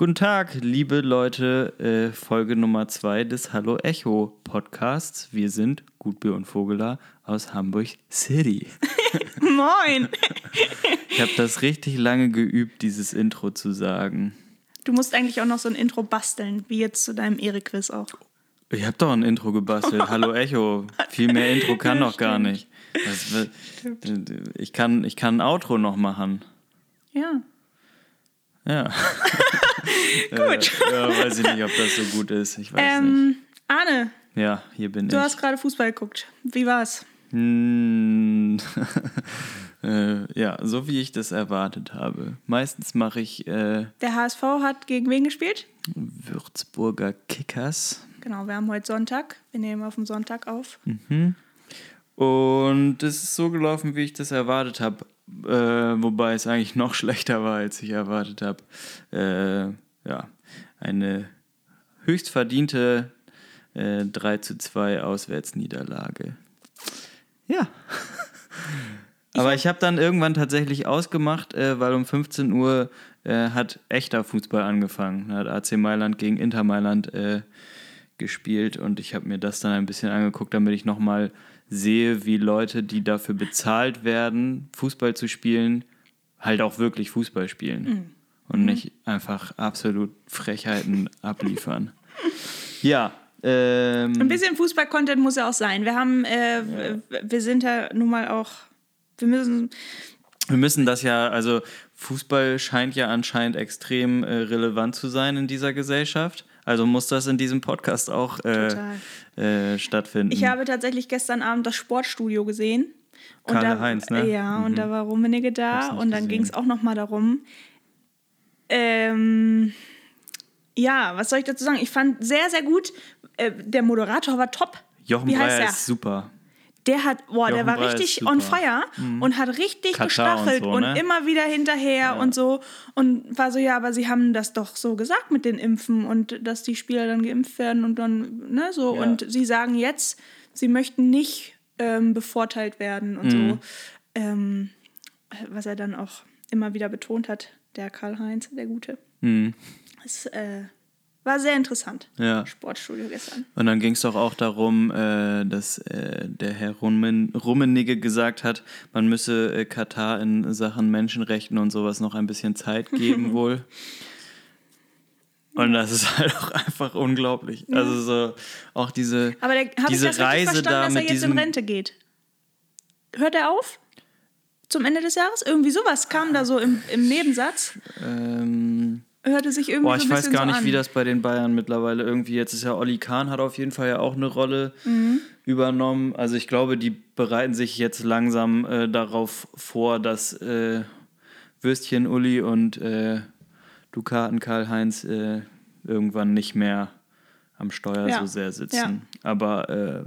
Guten Tag, liebe Leute, äh, Folge Nummer zwei des Hallo Echo Podcasts. Wir sind Gutbier und Vogeler aus Hamburg City. Moin! Ich habe das richtig lange geübt, dieses Intro zu sagen. Du musst eigentlich auch noch so ein Intro basteln, wie jetzt zu deinem Erik-Quiz auch. Ich habe doch ein Intro gebastelt. Hallo Echo. Viel mehr Intro kann Ja, noch gar nicht. Das, ich, kann, ich kann ein Outro noch machen. Ja. Ja. gut. Äh, ja, weiß ich nicht, ob das so gut ist. Ich weiß nicht. Ähm, Arne, Ja, hier bin du ich. hast gerade Fußball geguckt. Wie war's? Äh, ja, so wie ich das erwartet habe. Meistens mache ich äh, Der HSV hat gegen wen gespielt? Würzburger Kickers. Genau, wir haben heute Sonntag. Wir nehmen auf dem Sonntag auf. Und es ist so gelaufen, wie ich das erwartet habe. Äh, wobei es eigentlich noch schlechter war, als ich erwartet habe. Äh, ja, eine höchst verdiente äh, 3 zu 2 Auswärtsniederlage. Ja. Aber ich habe dann irgendwann tatsächlich ausgemacht, äh, weil um 15 Uhr äh, hat echter Fußball angefangen. Da hat AC Mailand gegen Inter Mailand äh, gespielt und ich habe mir das dann ein bisschen angeguckt, damit ich nochmal sehe, wie Leute, die dafür bezahlt werden, Fußball zu spielen, halt auch wirklich Fußball spielen und nicht einfach absolut Frechheiten abliefern. Ja, ähm, Ein bisschen Fußball-Content muss ja auch sein. Wir haben, äh, w- wir sind ja nun mal auch, wir müssen, Wir müssen das ja, also Fußball scheint ja anscheinend extrem äh, relevant zu sein in dieser Gesellschaft. Also muss das in diesem Podcast auch äh, äh, stattfinden. ich habe tatsächlich gestern Abend das Sportstudio gesehen. Und da, Heinz, ne? Ja, und da war Rummenigge da und dann ging es auch nochmal darum. Ähm, ja, was soll ich dazu sagen? Ich fand sehr, sehr gut. Äh, der Moderator war top. Jochen Wie heißt Breyer er? ist super. Der hat, boah, der Jochen war Breyer ist richtig. Mhm. on fire und hat richtig Katar gestachelt und und, so, ne? immer wieder hinterher und so. Und war so, ja, aber sie haben das doch so gesagt mit den Impfen und dass die Spieler dann geimpft werden und dann, ne, so. Ja. Und sie sagen jetzt, sie möchten nicht ähm, bevorteilt werden und Mhm. so. Ähm, was er dann auch immer wieder betont hat, der Karl-Heinz, der Gute. Es äh, war sehr interessant. Ja. Sportstudio gestern. Und dann ging es doch auch darum, äh, dass äh, der Herr Rummen, Rummenigge gesagt hat, man müsse äh, Katar in Sachen Menschenrechten und sowas noch ein bisschen Zeit geben wohl. Und das ist halt auch einfach unglaublich. Also so auch diese, Aber ich diese Reise verstanden, da dass er mit jetzt in diesem Rente geht? Hört er auf? Zum Ende des Jahres? Irgendwie sowas kam da so im, im Nebensatz. ähm, Hörte sich irgendwie Boah, so ich ein weiß gar so nicht, an. wie das bei den Bayern mittlerweile irgendwie jetzt ist. Ja, Olli Kahn hat auf jeden Fall ja auch eine Rolle Mhm. übernommen. Also ich glaube, die bereiten sich jetzt langsam äh, darauf vor, dass äh, Würstchen Uli und äh, Dukaten Karl-Heinz äh, irgendwann nicht mehr am Steuer Ja. so sehr sitzen. Ja. Aber äh,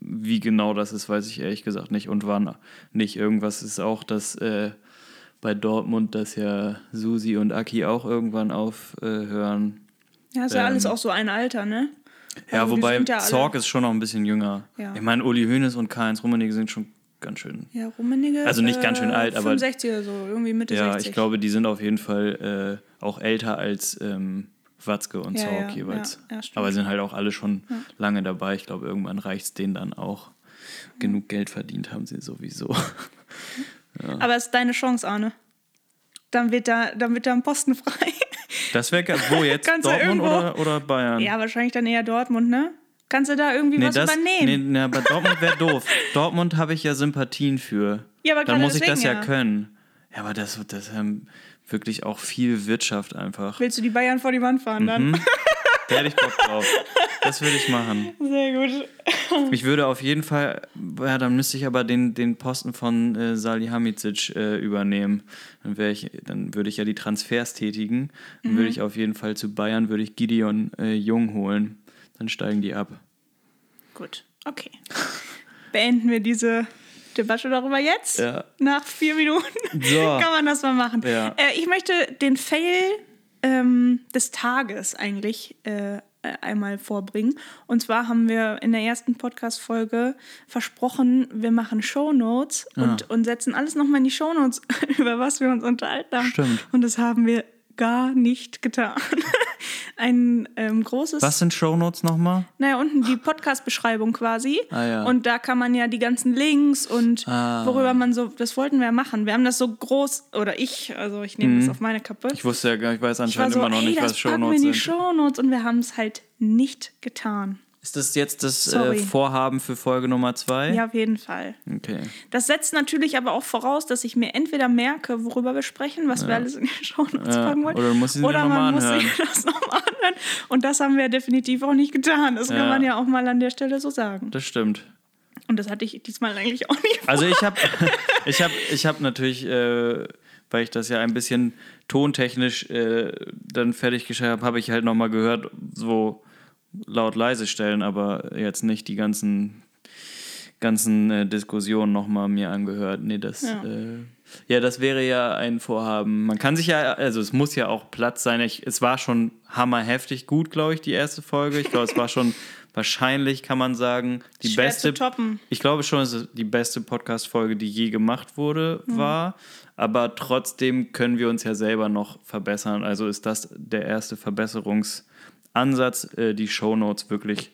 wie genau das ist, weiß ich ehrlich gesagt nicht. Und wann nicht. Irgendwas ist auch, dass äh, bei Dortmund, dass ja Susi und Aki auch irgendwann aufhören. Ja, ist ja ähm, alles auch so ein Alter, ne? Ja, Also wobei ja Zorg ist schon noch ein bisschen jünger. Ja. Ich meine, Uli Hoeneß und Karl-Heinz Rummenigge sind schon ganz schön. Ja, Rummenigge. Also nicht ganz schön alt, aber- 65 oder so, irgendwie Mitte Ja, 60. ich glaube, die sind auf jeden Fall äh, auch älter als ähm, Watzke und Ja, Zorg ja, jeweils. ja, ja, aber sind halt auch alle schon lange dabei. Ich glaube, irgendwann reicht es denen dann auch. Genug Geld verdient haben sie sowieso. Aber es ist deine Chance, Arne. Dann wird da, dann wird da ein Posten frei. Das wäre wo jetzt? Kannst Dortmund oder, oder Bayern? ja, wahrscheinlich dann eher Dortmund, ne? Kannst du da irgendwie Nee, was das, übernehmen? nee, nee, aber Dortmund wäre doof. Dortmund habe ich ja Sympathien für. Ja, aber Dann muss ich das ja ja. können. Ja, aber das, das haben wirklich auch viel Wirtschaft einfach. Willst du die Bayern vor die Wand fahren dann? Da hätte ich Bock drauf. Das würde ich machen. Sehr gut. Ich würde auf jeden Fall, ja, dann müsste ich aber den, den Posten von äh, Salihamidzic äh, übernehmen. Dann, ich, dann würde ich ja die Transfers tätigen. Dann Mhm. würde ich auf jeden Fall zu Bayern, würde ich Gideon äh, Jung holen. Dann steigen die ab. Gut, okay. Beenden wir diese Debatte darüber jetzt. Ja. Nach vier Minuten So. kann man das mal machen. Ja. Äh, ich möchte den Fail ähm, des Tages eigentlich äh, äh, einmal vorbringen. Und zwar haben wir in der ersten Podcast-Folge versprochen, wir machen Shownotes und, und setzen alles nochmal in die Shownotes, über was wir uns unterhalten haben. Stimmt. Und das haben wir gar nicht getan. Ein ähm, großes. Was sind Shownotes nochmal? Naja, unten die Podcast-Beschreibung quasi. Ah, ja. Und da kann man ja die ganzen Links und Ah. worüber man so, das wollten wir ja machen. Wir haben das so groß, oder ich, also ich nehme das auf meine Kappe. Mhm. Ich wusste ja gar nicht, ich weiß anscheinend so, immer noch ey, nicht, das was packen wir Shownotes in die sind. Shownotes und wir haben es halt nicht getan. Ist das jetzt das äh. Vorhaben für Folge Nummer zwei? Ja, auf jeden Fall. Okay. Das setzt natürlich aber auch voraus, dass ich mir entweder merke, worüber wir sprechen, was wir alles in die Shownotes Ja, packen wollen. oder dir oder man muss sich das nochmal anhören. Und das haben wir definitiv auch nicht getan. Das kann Ja. man ja auch mal an der Stelle so sagen. Das stimmt. Und das hatte ich diesmal eigentlich auch nicht. Also ich habe ich hab, ich hab natürlich, äh, weil ich das ja ein bisschen tontechnisch äh, dann fertiggestellt habe, habe ich halt nochmal gehört, so laut leise stellen, aber jetzt nicht die ganzen, ganzen äh, Diskussionen nochmal mir angehört. Nee, das, Ja. Äh, ja, das wäre ja ein Vorhaben. Man kann sich ja, also es muss ja auch Platz sein. Ich, es war schon hammerheftig gut, glaube ich, die erste Folge. Ich glaube, es war schon wahrscheinlich, kann man sagen, die Schwer beste. zu toppen. Ich glaube schon, dass es die beste Podcast-Folge, die je gemacht wurde, war. Aber trotzdem können wir uns ja selber noch verbessern. Also ist das der erste Verbesserungsansatz, äh, die Shownotes wirklich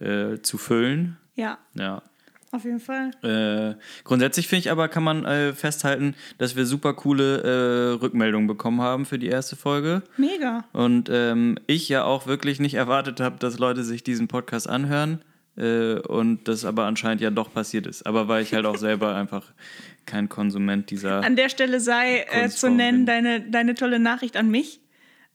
äh, zu füllen. Ja, Ja. auf jeden Fall. Äh, grundsätzlich finde ich aber, kann man äh, festhalten, dass wir super coole äh, Rückmeldungen bekommen haben für die erste Folge. Mega. Und ähm, ich ja auch wirklich nicht erwartet habe, dass Leute sich diesen Podcast anhören. Äh, und das aber anscheinend ja doch passiert ist. Aber weil ich halt auch selber einfach kein Konsument dieser. An der Stelle sei äh, zu nennen bin. deine, deine tolle Nachricht an mich.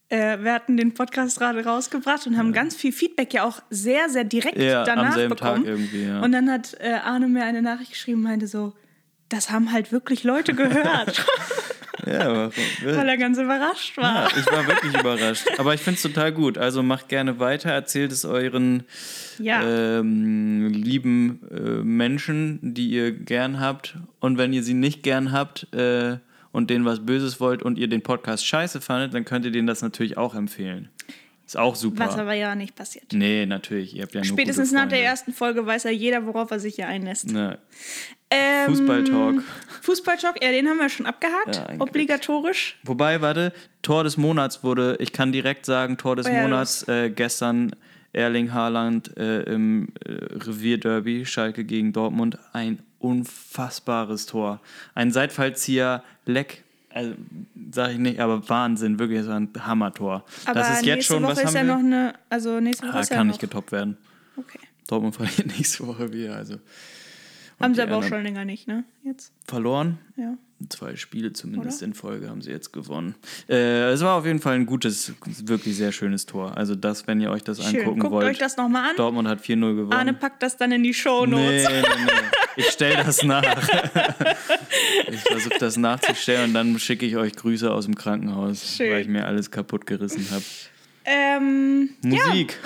Äh, wir hatten den Podcast gerade rausgebracht und haben ganz viel Feedback ja auch sehr, sehr direkt Ja, danach bekommen. Ja. Und dann hat äh, Arne mir eine Nachricht geschrieben und meinte so, das haben halt wirklich Leute gehört, ja, weil er ganz überrascht war. ja, ich war wirklich überrascht. Aber ich finde es total gut. Also macht gerne weiter, erzählt es euren Ja. ähm, lieben äh, Menschen, die ihr gern habt. Und wenn ihr sie nicht gern habt äh, und denen was Böses wollt und ihr den Podcast scheiße fandet, dann könnt ihr denen das natürlich auch empfehlen. Ist auch super. Was aber ja nicht passiert. Nee, natürlich. Ihr habt ja nur Spätestens nach der ersten Folge weiß ja jeder, worauf er sich hier einlässt. Ne, Ähm, Fußballtalk. Fußballtalk, ja, den haben wir schon abgehakt. Ja, obligatorisch. Wobei, warte, Tor des Monats wurde, ich kann direkt sagen, Tor des Oh ja, Monats äh, gestern Erling Haaland äh, im äh, Revierderby, Schalke gegen Dortmund, ein unfassbares Tor. Ein Seitfallzieher, Leck, also sag ich nicht, aber Wahnsinn, wirklich, das war ein Hammertor. Aber das ist jetzt schon, Woche was ist haben ja wir? noch eine, also nächste Woche ah, ist ja kann noch. nicht getoppt werden. Okay. Dortmund verliert nächste Woche wieder, also. Haben Und sie die aber auch schon länger nicht, ne? Jetzt. Verloren? Ja. Zwei Spiele zumindest Oder? in Folge haben sie jetzt gewonnen. Äh, es war auf jeden Fall ein gutes, wirklich sehr schönes Tor. Also das, wenn ihr euch das Schön. angucken Guckt wollt. euch das nochmal an. Dortmund hat 4-0 gewonnen. Arne packt das dann in die Shownotes. nee, nee, nee. Ich stelle das nach. ich versuche das nachzustellen und dann schicke ich euch Grüße aus dem Krankenhaus, Schön. weil ich mir alles kaputt gerissen habe. Ähm, Musik.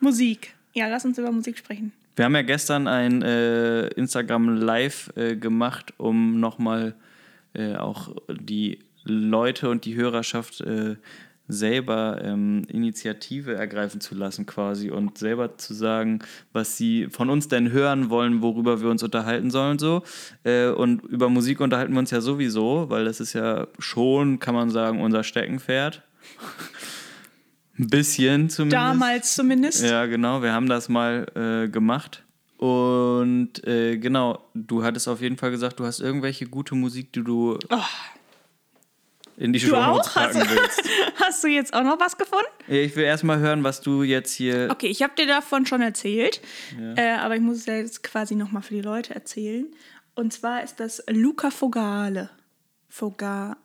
Musik. Ja, lass uns über Musik sprechen. Wir haben ja gestern ein äh, Instagram Live äh, gemacht, um nochmal äh, auch die Leute und die Hörerschaft äh, selber ähm, Initiative ergreifen zu lassen quasi und selber zu sagen, was sie von uns denn hören wollen, worüber wir uns unterhalten sollen so. Äh, und über Musik unterhalten wir uns ja sowieso, weil das ist ja schon, kann man sagen, unser Steckenpferd. Ein bisschen zumindest. Damals zumindest. Ja, genau. Wir haben das mal äh, gemacht. Und äh, genau, du hattest auf jeden Fall gesagt, du hast irgendwelche gute Musik, die du in die. Du Show auch? packen Hast, willst. hast du jetzt auch noch was gefunden? Ja, Ich will erstmal hören, was du jetzt hier. Okay, ich habe dir davon schon erzählt, äh, aber ich muss es ja jetzt quasi nochmal für die Leute erzählen. Und zwar ist das Luca Fogale. Foga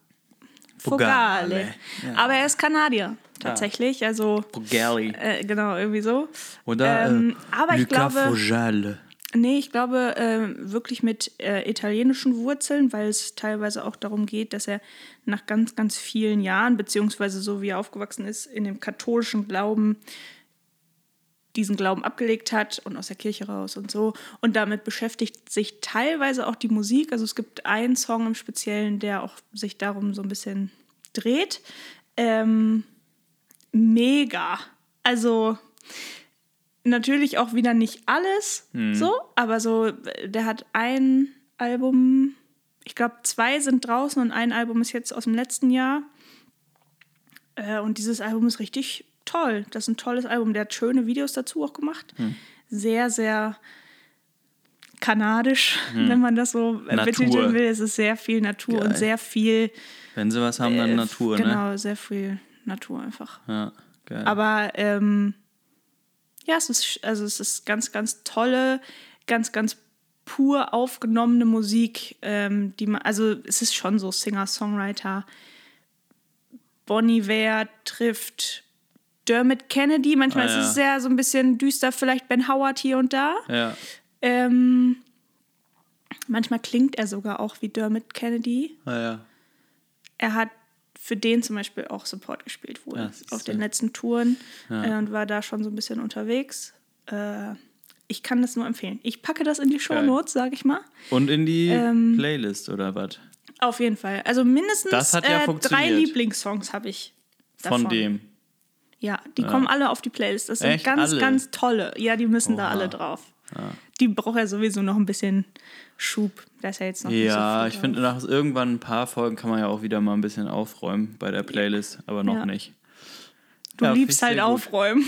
Fogale, Fogale. ja. Aber er ist Kanadier, tatsächlich. Also, Galli. äh, genau, irgendwie so. Oder ähm, äh, aber ich Luca glaube- Fogale. Nee, ich glaube äh, wirklich mit äh, italienischen Wurzeln, weil es teilweise auch darum geht, dass er nach ganz, ganz vielen Jahren, beziehungsweise so wie er aufgewachsen ist, in dem katholischen Glauben diesen Glauben abgelegt hat und aus der Kirche raus und so. Und damit beschäftigt sich teilweise auch die Musik. Also es gibt einen Song im Speziellen, der auch sich darum so ein bisschen dreht. Ähm, mega. Also natürlich auch wieder nicht alles so, aber so, äh, der hat ein Album, ich glaube, zwei sind draußen und ein Album ist jetzt aus dem letzten Jahr. Äh, und dieses Album ist richtig toll. Das ist ein tolles Album. Der hat schöne Videos dazu auch gemacht. Hm. Sehr, sehr kanadisch, wenn man das so Hm. Natur. betiteln will. Es ist sehr viel Natur Geil. und sehr viel. Wenn sie was haben, dann äh, Natur, ne? Genau, sehr viel Natur einfach. Ja, geil. Aber ähm, ja, es ist, also es ist ganz, ganz tolle, ganz, ganz pur aufgenommene Musik, ähm, die man, also es ist schon so Singer-Songwriter. Bonnie Ware trifft Dermot Kennedy. Manchmal Ah, ist es ja. sehr so ein bisschen düster, vielleicht Ben Howard hier und da. ja. Ähm, manchmal klingt er sogar auch wie Dermot Kennedy. Ah, ja. Er hat für den zum Beispiel auch Support gespielt wohl Ja, auf den letzten Touren Ja. äh, und war da schon so ein bisschen unterwegs. Äh, ich kann das nur empfehlen. Ich packe das in die Show. Notes, sage ich mal. Und in die Ähm, Playlist oder was? Auf jeden Fall. Also mindestens ja äh, drei. Lieblingssongs habe ich. Von davon. dem. Ja, die kommen alle auf die Playlist. Das sind Echt? ganz, Alle? ganz tolle. Ja, die müssen da Oha. alle drauf. Die braucht ja sowieso noch ein bisschen Schub. Da ist ja jetzt noch nicht so Ja, ich finde, nach irgendwann ein paar Folgen kann man ja auch wieder mal ein bisschen aufräumen bei der Playlist, aber noch Ja. nicht. Du Ja, liebst halt aufräumen.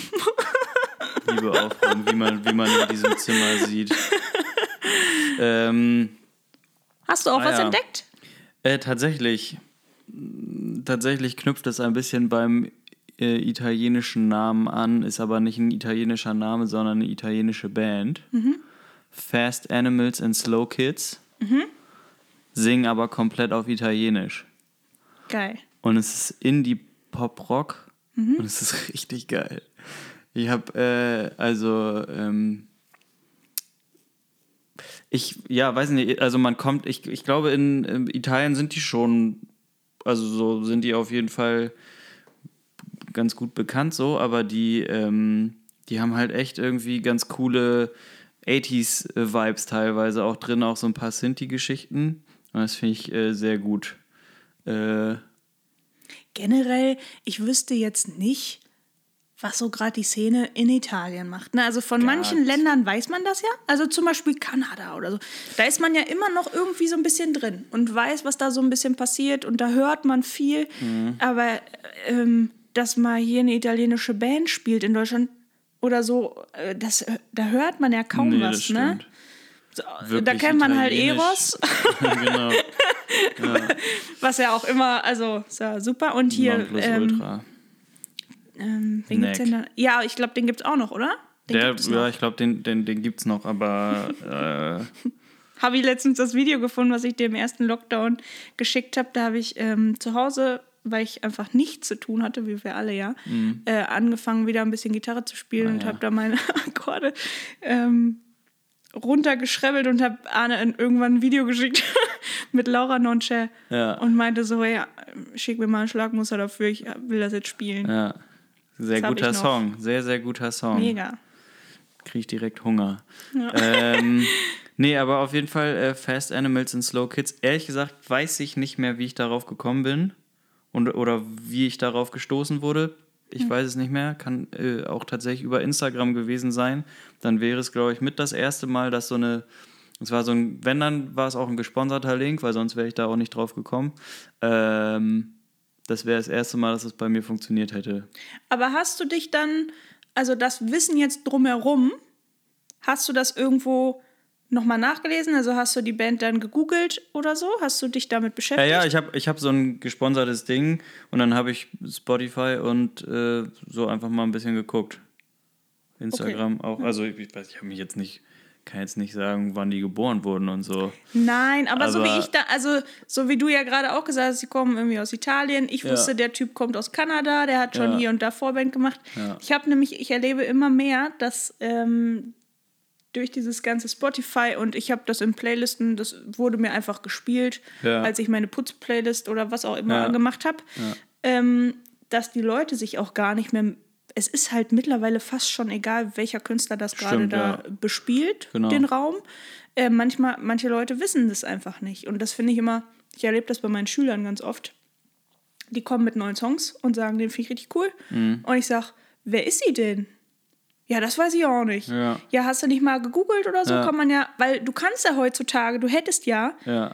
Liebe aufräumen, wie man, wie man in diesem Zimmer sieht. Ähm, Hast du auch Ah, was ja. entdeckt? Äh, tatsächlich. Tatsächlich knüpft es ein bisschen beim äh, italienischen Namen an, ist aber nicht ein italienischer Name, sondern eine italienische Band. Fast Animals and Slow Kids. Singen aber komplett auf Italienisch. Geil. Und es ist Indie-Pop-Rock und es ist richtig geil. Ich habe, äh, also, ähm, ich, ja, weiß nicht, also man kommt, ich, ich glaube, in, ähm, Italien sind die schon, also so sind die auf jeden Fall ganz gut bekannt so, aber die, ähm, die haben halt echt irgendwie ganz coole 80s-Vibes teilweise auch drin, auch so ein paar Sinti-Geschichten. Und das finde ich äh, sehr gut. Äh, Generell, ich wüsste jetzt nicht, was so gerade die Szene in Italien macht. Ne? Also von Gar manchen. Ländern weiß man das ja. Also zum Beispiel Kanada oder so. Da ist man ja immer noch irgendwie so ein bisschen drin und weiß, was da so ein bisschen passiert und da hört man viel. Mhm. Aber ähm, dass mal hier eine italienische Band spielt in Deutschland oder so, äh, das, da hört man ja kaum nee, was. das Ne? So, da kennt man halt. Eros, genau. was ja auch immer, also ist ja super. Und hier, ähm, ähm, wen gibt's denn da? Ja, ich glaube, den gibt's auch noch, oder? Den Der, gibt's noch. ja, ich glaube, den, den, den gibt es noch, aber äh, habe ich letztens das Video gefunden, was ich dir im ersten Lockdown geschickt habe. Da habe ich ähm, zu Hause, weil ich einfach nichts zu tun hatte, wie wir alle ja, äh, angefangen wieder ein bisschen Gitarre zu spielen und Mhm. Ah, ja. habe da meine Akkorde ähm, runtergeschrebbelt und habe Arne irgendwann ein Video geschickt mit Laura Nonche Ja. und meinte so, ja, schick mir mal ein Schlagmuster dafür, ich will das jetzt spielen. ja. Sehr Das guter. Song. Sehr, sehr guter Song. Mega. Kriege ich direkt Hunger. Ähm, nee, aber auf jeden Fall äh, Fast Animals and Slow Kids. Ehrlich gesagt weiß ich nicht mehr, wie ich darauf gekommen bin und, oder wie ich darauf gestoßen wurde. Ich weiß es nicht mehr. Kann äh, auch tatsächlich über Instagram gewesen sein. Dann wäre es, glaube ich, mit das erste Mal, dass so eine. Es war so ein, wenn dann war es auch ein gesponserter Link, weil sonst wäre ich da auch nicht drauf gekommen. Ähm, das wäre das erste Mal, dass es bei mir funktioniert hätte. Aber hast du dich dann, also das Wissen jetzt drumherum, hast du das irgendwo nochmal nachgelesen? Also hast du die Band dann gegoogelt oder so? Hast du dich damit Ja, beschäftigt? ja, ich habe ich hab so ein gesponsertes Ding und dann habe ich Spotify und äh, so einfach mal ein bisschen geguckt. Instagram auch. Also ich, ich weiß, ich habe mich jetzt nicht, kann jetzt nicht sagen, wann die geboren wurden und so. Nein, aber, so wie Aber- ich da, also so wie du ja gerade auch gesagt hast, sie kommen irgendwie aus Italien. Ich Ja. wusste, der Typ kommt aus Kanada, der hat schon Ja. hier und da Vorband gemacht. Ja. Ich habe nämlich, ich erlebe immer mehr, dass ähm, durch dieses ganze Spotify und ich habe das in Playlisten, das wurde mir einfach gespielt, Ja. als ich meine Putz-Playlist oder was auch immer Ja. gemacht habe, ähm, dass die Leute sich auch gar nicht mehr. Es ist halt mittlerweile fast schon egal, welcher Künstler das gerade da ja. bespielt, Genau. den Raum. Äh, manchmal, manche Leute wissen das einfach nicht. Und das finde ich immer, ich erlebe das bei meinen Schülern ganz oft. Die kommen mit neuen Songs und sagen, den finde ich richtig cool. Mhm. Und ich sage, wer ist sie denn? Ja, das weiß ich auch nicht. Ja. Ja, hast du nicht mal gegoogelt oder so? Ja. Kann man ja, weil du kannst ja heutzutage, du hättest ja Ja.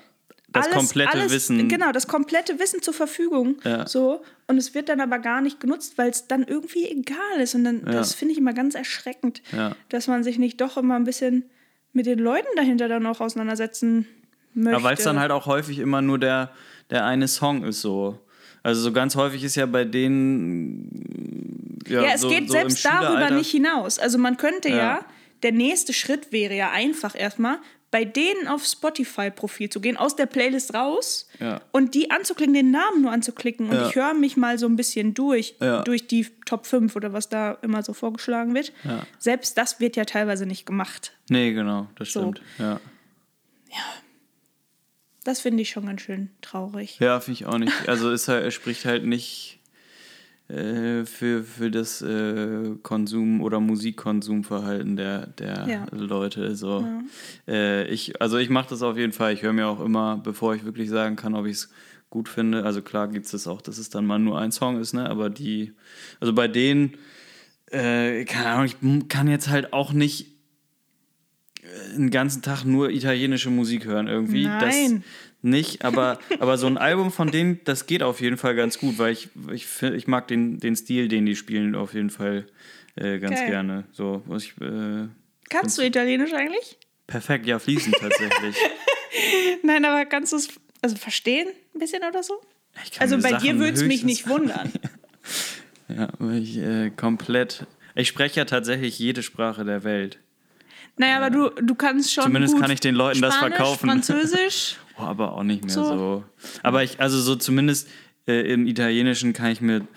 das komplette Wissen. Genau, das komplette Wissen zur Verfügung. Ja. So. Und es wird dann aber gar nicht genutzt, weil es dann irgendwie egal ist. Und dann, das finde ich immer ganz erschreckend, dass man sich nicht doch immer ein bisschen mit den Leuten dahinter dann auch auseinandersetzen möchte. Aber weil es dann halt auch häufig immer nur der, der eine Song ist so. Also so ganz häufig ist ja bei denen ja, Ja, es so, geht so selbst darüber nicht hinaus. Also man könnte ja. Ja. der nächste Schritt wäre ja einfach erstmal, bei denen auf Spotify-Profil zu gehen, aus der Playlist raus Ja. und die anzuklicken, den Namen nur anzuklicken. Und Ja. ich höre mich mal so ein bisschen durch, Ja. durch die Top 5 oder was da immer so vorgeschlagen wird. Ja. Selbst das wird ja teilweise nicht gemacht. Nee, genau, das So. stimmt. Ja, Das finde ich schon ganz schön traurig. ja finde ich auch nicht. Also ist halt, er spricht halt nicht äh, für, für das äh, Konsum- oder Musikkonsumverhalten der, der Ja. Leute. So. Äh, ich, also ich mache das auf jeden Fall. Ich höre mir auch immer, bevor ich wirklich sagen kann, ob ich es gut finde. Also klar gibt es das auch, dass es dann mal nur ein Song ist, ne? Aber die, also bei denen, äh, keine Ahnung, ich kann jetzt halt auch nicht den ganzen Tag nur italienische Musik hören irgendwie. Nein. Das nicht, aber, aber so ein Album von denen, das geht auf jeden Fall ganz gut, weil ich, ich, ich mag den, den Stil, den die spielen, auf jeden Fall äh, ganz Geil. gerne. So, was ich, äh, Kannst du Italienisch eigentlich? perfekt, ja, fließend tatsächlich. Nein, aber kannst du es also verstehen ein bisschen oder so? Also bei dir Sachen würde es mich nicht wundern. Ja, ich äh, komplett. Ich spreche ja tatsächlich jede Sprache der Welt. Naja, aber du, du kannst schon. Zumindest kann ich den Leuten das Spanisch, verkaufen. Französisch. Oh, aber auch nicht mehr So. so. Aber ich, also so zumindest äh, im Italienischen kann ich mir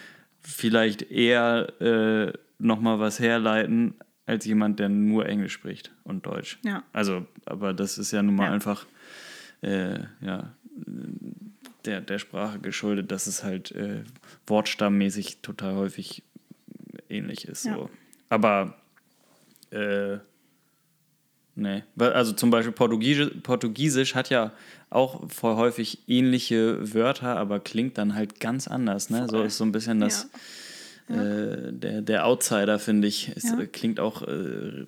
vielleicht eher äh, nochmal was herleiten, als jemand, der nur Englisch spricht und Deutsch. Ja. Also, aber das ist ja nun mal Ja. einfach äh, ja, der, der Sprache geschuldet, dass es halt äh, wortstammmäßig total häufig ähnlich ist. Ja. So. Aber äh, Nee, also zum Beispiel Portugiesisch, Portugiesisch hat ja auch voll häufig ähnliche Wörter, aber klingt dann halt ganz anders. Ne? So ist so ein bisschen das, Äh, der, der Outsider, finde ich. Es Ja. klingt auch äh,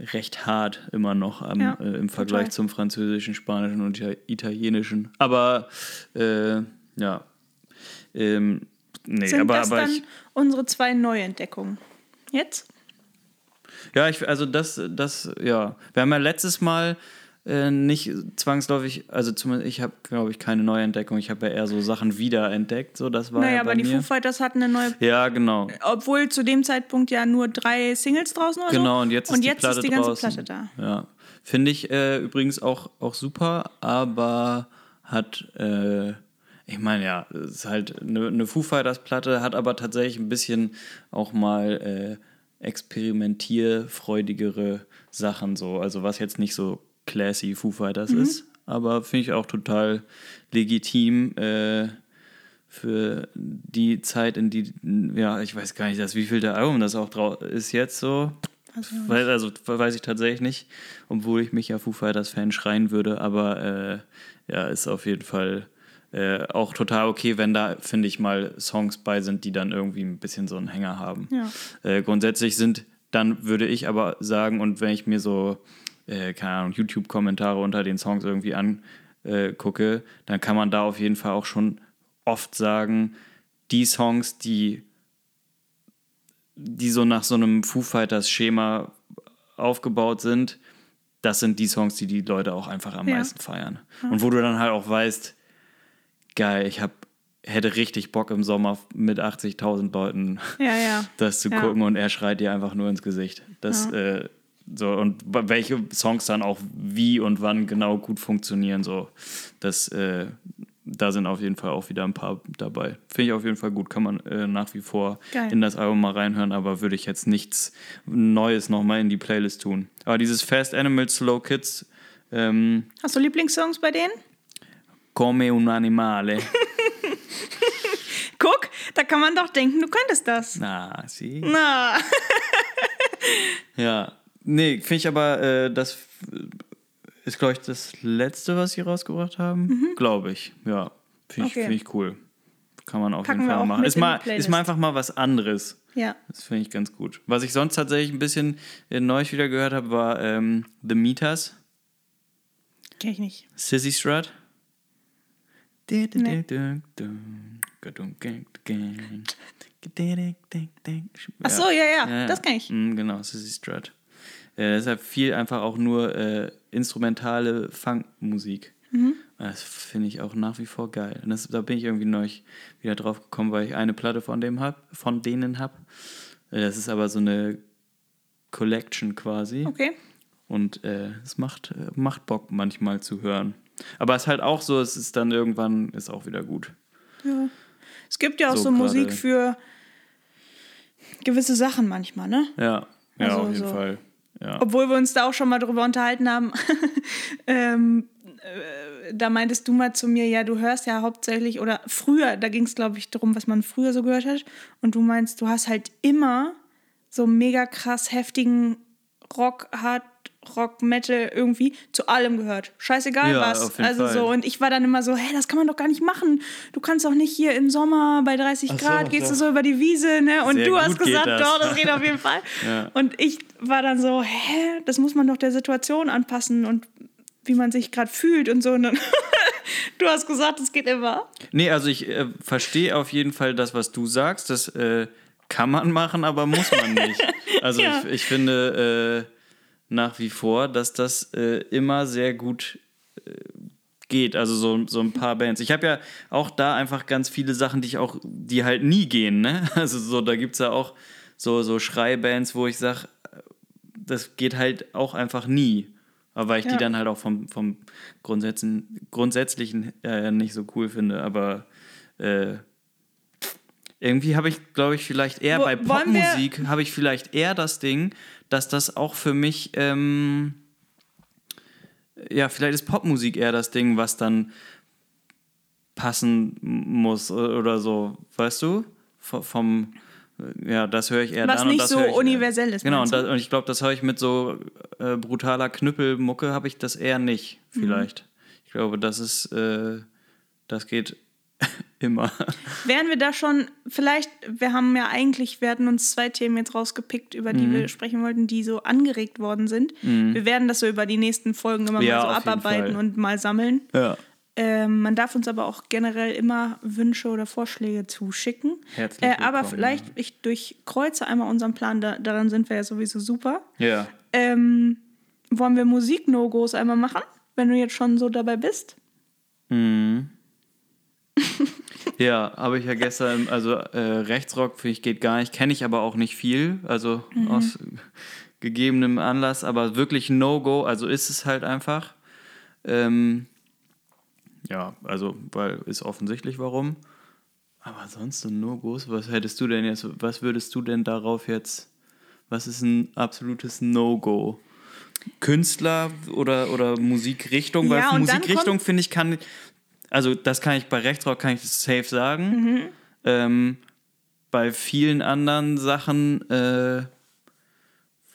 recht hart immer noch am, Ja, äh, im Vergleich total. zum Französischen, Spanischen und Ita- Italienischen. Aber äh, ja. Ähm, nee, Sind aber, das aber dann ich. unsere zwei Neuentdeckungen? Jetzt? Ja, ich, also das, das, ja. Wir haben ja letztes Mal äh, nicht zwangsläufig, also zumindest ich habe, glaube ich, keine Neuentdeckung. Ich habe ja eher so Sachen wiederentdeckt. So, das war naja, ja bei aber die mir. Foo Fighters hatten eine neue. ja, genau. Obwohl zu dem Zeitpunkt ja nur drei Singles draußen so. Genau, und jetzt ist und die jetzt Platte ist die ganze draußen. Platte da. Ja. Finde ich äh, übrigens auch, auch super, aber hat, äh, ich meine, ja, es ist halt eine, eine Foo Fighters Platte, hat aber tatsächlich ein bisschen auch mal äh, experimentierfreudigere Sachen so. Also was jetzt nicht so classy Foo Fighters Mhm. ist, aber finde ich auch total legitim. Äh, für die Zeit, in die, ja, ich weiß gar nicht, das, wie viel der Album das auch ist jetzt so. Weil, also weiß ich tatsächlich nicht, obwohl ich mich ja Foo Fighters Fan schreien würde, aber äh, ja, ist auf jeden Fall äh, auch total okay, wenn da, finde ich, mal Songs bei sind, die dann irgendwie ein bisschen so einen Hänger haben. Ja. Äh, grundsätzlich sind, dann würde ich aber sagen, und wenn ich mir so, äh, keine Ahnung, YouTube-Kommentare unter den Songs irgendwie angucke, dann kann man da auf jeden Fall auch schon oft sagen, die Songs, die die so nach so einem Foo Fighters Schema aufgebaut sind, das sind die Songs, die die Leute auch einfach am Ja. meisten feiern. Und wo du dann halt auch weißt, geil, ich hab, hätte richtig Bock im Sommer mit 80.000 Leuten Ja, ja. das zu Ja. gucken und er schreit dir einfach nur ins Gesicht. Das, äh, so, und welche Songs dann auch wie und wann genau gut funktionieren, so, das, äh, da sind auf jeden Fall auch wieder ein paar dabei. Finde ich auf jeden Fall gut, kann man äh, nach wie vor Geil. in das Album mal reinhören, aber würde ich jetzt nichts Neues nochmal in die Playlist tun. Aber dieses Fast Animals, Slow Kids, ähm, Hast du Lieblingssongs bei denen? Come un animale. Guck, da kann man doch denken, du könntest das. Na, sie. Na. Ja, nee, finde ich aber, äh, das ist, glaube ich, das letzte, was sie rausgebracht haben. Glaube ich, ja. Finde ich, Mhm. Okay. find ich cool. Kann man auf Packen jeden Fall auch machen. Ist mal, ist mal einfach mal was anderes. Ja. Das finde ich ganz gut. Was ich sonst tatsächlich ein bisschen äh, neu wieder gehört habe, war ähm, The Meters, Kenn ich nicht. Sissy Strut. Ach so, ja, ja, das kenn ich. Mm, Genau, Sissy Strut. Äh, deshalb viel einfach auch nur äh, instrumentale Funkmusik. Mhm. Das finde ich auch nach wie vor geil. Und das, da bin ich irgendwie neulich wieder drauf gekommen, weil ich eine Platte von dem hab, von denen habe. Das ist aber so eine Collection quasi. Okay. Und äh, es macht, äh, macht Bock manchmal zu hören. Aber es ist halt auch so, es ist dann irgendwann ist auch wieder gut. Ja. Es gibt ja auch so, So Musik für gewisse Sachen manchmal, ne? Ja, ja, Also auf jeden so- Fall. Ja. Obwohl wir uns da auch schon mal drüber unterhalten haben. ähm, äh, da meintest du mal zu mir, ja, du hörst ja hauptsächlich, oder früher, da ging es, glaube ich, darum, was man früher so gehört hat. Und du meinst, du hast halt immer so mega krass heftigen Rock, Hard Rock, Metal irgendwie zu allem gehört. Scheißegal Ja, was. auf jeden also Fall. so, und ich war dann immer so, hey, das kann man doch gar nicht machen. Du kannst doch nicht hier im Sommer bei 30 Ach so, Grad gehst du doch. so über die Wiese, ne? Und Sehr du hast gesagt, das. doch, das geht auf jeden Fall. Ja. Und ich war dann so, hä, das muss man doch der Situation anpassen und wie man sich gerade fühlt und so. Und dann du hast gesagt, es geht immer. Nee, also ich äh, verstehe auf jeden Fall das, was du sagst. Das äh, kann man machen, aber muss man nicht. Also Ja. ich, ich finde äh, nach wie vor, dass das äh, immer sehr gut äh, geht. Also so, so ein paar Bands. Ich habe ja auch da einfach ganz viele Sachen, die ich auch, die halt nie gehen. Ne? Also so, da gibt es ja auch so, so Schreibands, wo ich sage, das geht halt auch einfach nie. Aber weil ich Ja. die dann halt auch vom, vom Grundsätzen, Grundsätzlichen äh, nicht so cool finde. Aber äh, irgendwie habe ich, glaube ich, vielleicht eher Wo- bei Popmusik, habe ich vielleicht eher das Ding, dass das auch für mich, ähm, ja, vielleicht ist Popmusik eher das Ding, was dann passen muss oder so, weißt du? V- Vom, ja, das höre ich eher Was dann und nicht das so höre ich, universell ist, Genau, und, das, und ich glaube, das habe ich mit so äh, brutaler Knüppelmucke, habe ich das eher nicht, Mhm. vielleicht. Ich glaube, das ist, äh, das geht immer. Wären wir da schon, vielleicht, wir haben ja eigentlich, wir hatten uns zwei Themen jetzt rausgepickt, über Mhm. die wir sprechen wollten, die so angeregt worden sind. Wir werden das so über die nächsten Folgen immer Ja, mal so abarbeiten und mal sammeln. Ja. Ähm, man darf uns aber auch generell immer Wünsche oder Vorschläge zuschicken. Herzlich Äh, aber vielleicht, ich durchkreuze einmal unseren Plan, da, daran sind wir ja sowieso super. Ja. Ähm, wollen wir Musik-No-Gos einmal machen, wenn du jetzt schon so dabei bist? Ja, habe ich ja gestern, also äh, Rechtsrock finde ich geht gar nicht, kenne ich aber auch nicht viel, also aus gegebenem Anlass, aber wirklich No-Go, also ist es halt einfach. Ähm, ja, also, weil ist offensichtlich warum. Aber sonst so No-Gos, was hättest du denn jetzt, was würdest du denn darauf jetzt, was ist ein absolutes No-Go? Künstler oder, oder Musikrichtung? Weil Ja, Musikrichtung, finde ich, kann, also das kann ich bei Rechtsrock, kann ich safe sagen. Ähm, bei vielen anderen Sachen, äh,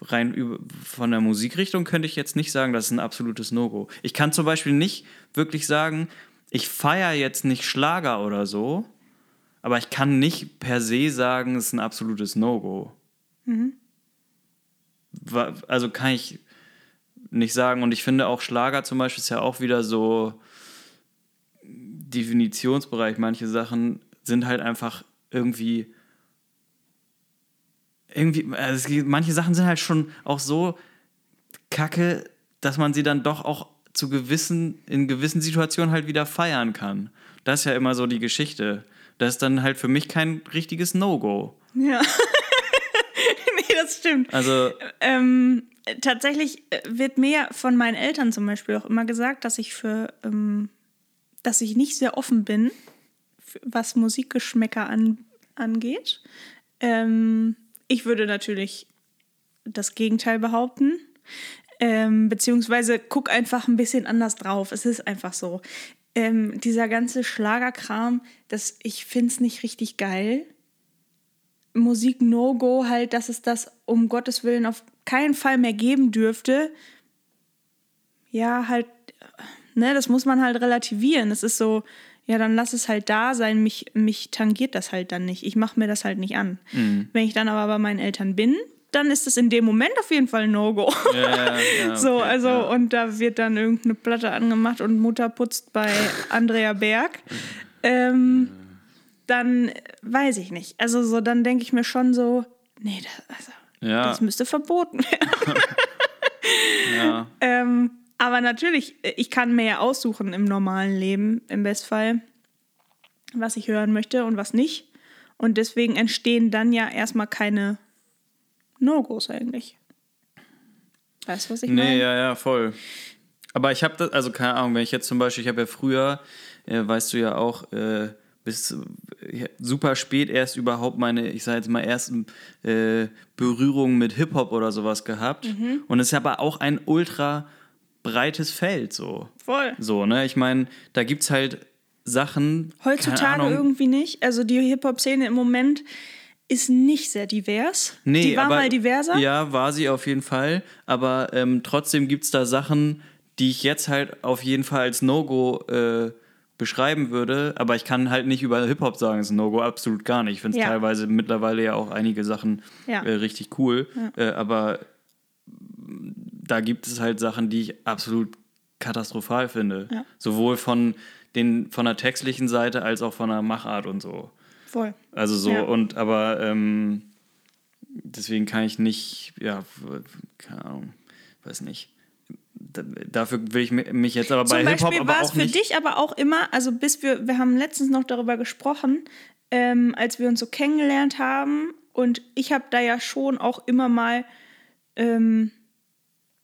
rein über, von der Musikrichtung könnte ich jetzt nicht sagen, das ist ein absolutes No-Go. Ich kann zum Beispiel nicht wirklich sagen, ich feiere jetzt nicht Schlager oder so, aber ich kann nicht per se sagen, es ist ein absolutes No-Go. Wa- Also kann ich nicht sagen. Und ich finde auch Schlager zum Beispiel ist ja auch wieder so Definitionsbereich. Manche Sachen sind halt einfach irgendwie irgendwie, also es manche Sachen sind halt schon auch so kacke, dass man sie dann doch auch zu gewissen, in gewissen Situationen halt wieder feiern kann. Das ist ja immer so die Geschichte. Das ist dann halt für mich kein richtiges No-Go. Ja. nee, das stimmt. Also, Ähm, tatsächlich äh, wird mir von meinen Eltern zum Beispiel auch immer gesagt, dass ich für, ähm, dass ich nicht sehr offen bin, was Musikgeschmäcker an, angeht. Ähm, ich würde natürlich das Gegenteil behaupten. Ähm, beziehungsweise guck einfach ein bisschen anders drauf. Es ist einfach so. Ähm, dieser ganze Schlagerkram, das, ich finde es nicht richtig geil. Musik No-Go halt, dass es das um Gottes Willen auf keinen Fall mehr geben dürfte. Ja, halt, ne, das muss man halt relativieren. Es ist so, ja, dann lass es halt da sein. Mich, mich tangiert das halt dann nicht. Ich mache mir das halt nicht an. Wenn ich dann aber bei meinen Eltern bin, dann ist das in dem Moment auf jeden Fall ein No-Go. Ja, ja, so, okay, also, ja. und da wird dann irgendeine Platte angemacht und Mutter putzt bei Andrea Berg. Ähm, dann weiß ich nicht. Also, so, dann denke ich mir schon so, nee, das, also, das müsste verboten werden. ja. Ähm, aber natürlich, ich kann mir ja aussuchen im normalen Leben, im Bestfall, was ich hören möchte und was nicht. Und deswegen entstehen dann ja erstmal keine No-Gos eigentlich. Weißt du, was ich Nee, meine? ja, ja, voll. Aber ich habe das, also keine Ahnung, wenn ich jetzt zum Beispiel, ich habe ja früher, äh, weißt du ja auch, äh, bis äh, super spät erst überhaupt meine, ich sage jetzt mal, ersten äh, Berührungen mit Hip-Hop oder sowas gehabt. Mhm. Und es ist aber auch ein ultra breites Feld so. Voll. So, ne? Ich meine, da gibt es halt Sachen. Heutzutage irgendwie nicht. Also die Hip-Hop-Szene im Moment ist nicht sehr divers. Nee, die war aber, mal diverser. Ja, war sie auf jeden Fall. Aber ähm, trotzdem gibt es da Sachen, die ich jetzt halt auf jeden Fall als No-Go äh, beschreiben würde. Aber ich kann halt nicht über Hip-Hop sagen, es ist ein No-Go, absolut gar nicht. Ich finde es Ja. teilweise mittlerweile ja auch einige Sachen Ja. äh, richtig cool. Äh, aber da gibt es halt Sachen, die ich absolut katastrophal finde. Ja. Sowohl von, den, von der textlichen Seite als auch von der Machart und so. Voll. Also so, Ja. und aber ähm, deswegen kann ich nicht, ja, keine Ahnung, weiß nicht. Da, dafür will ich mi- mich jetzt aber bei Zum Hip-Hop Beispiel aber war es für dich aber auch immer, also bis wir, wir haben letztens noch darüber gesprochen, ähm, als wir uns so kennengelernt haben und ich habe da ja schon auch immer mal ähm,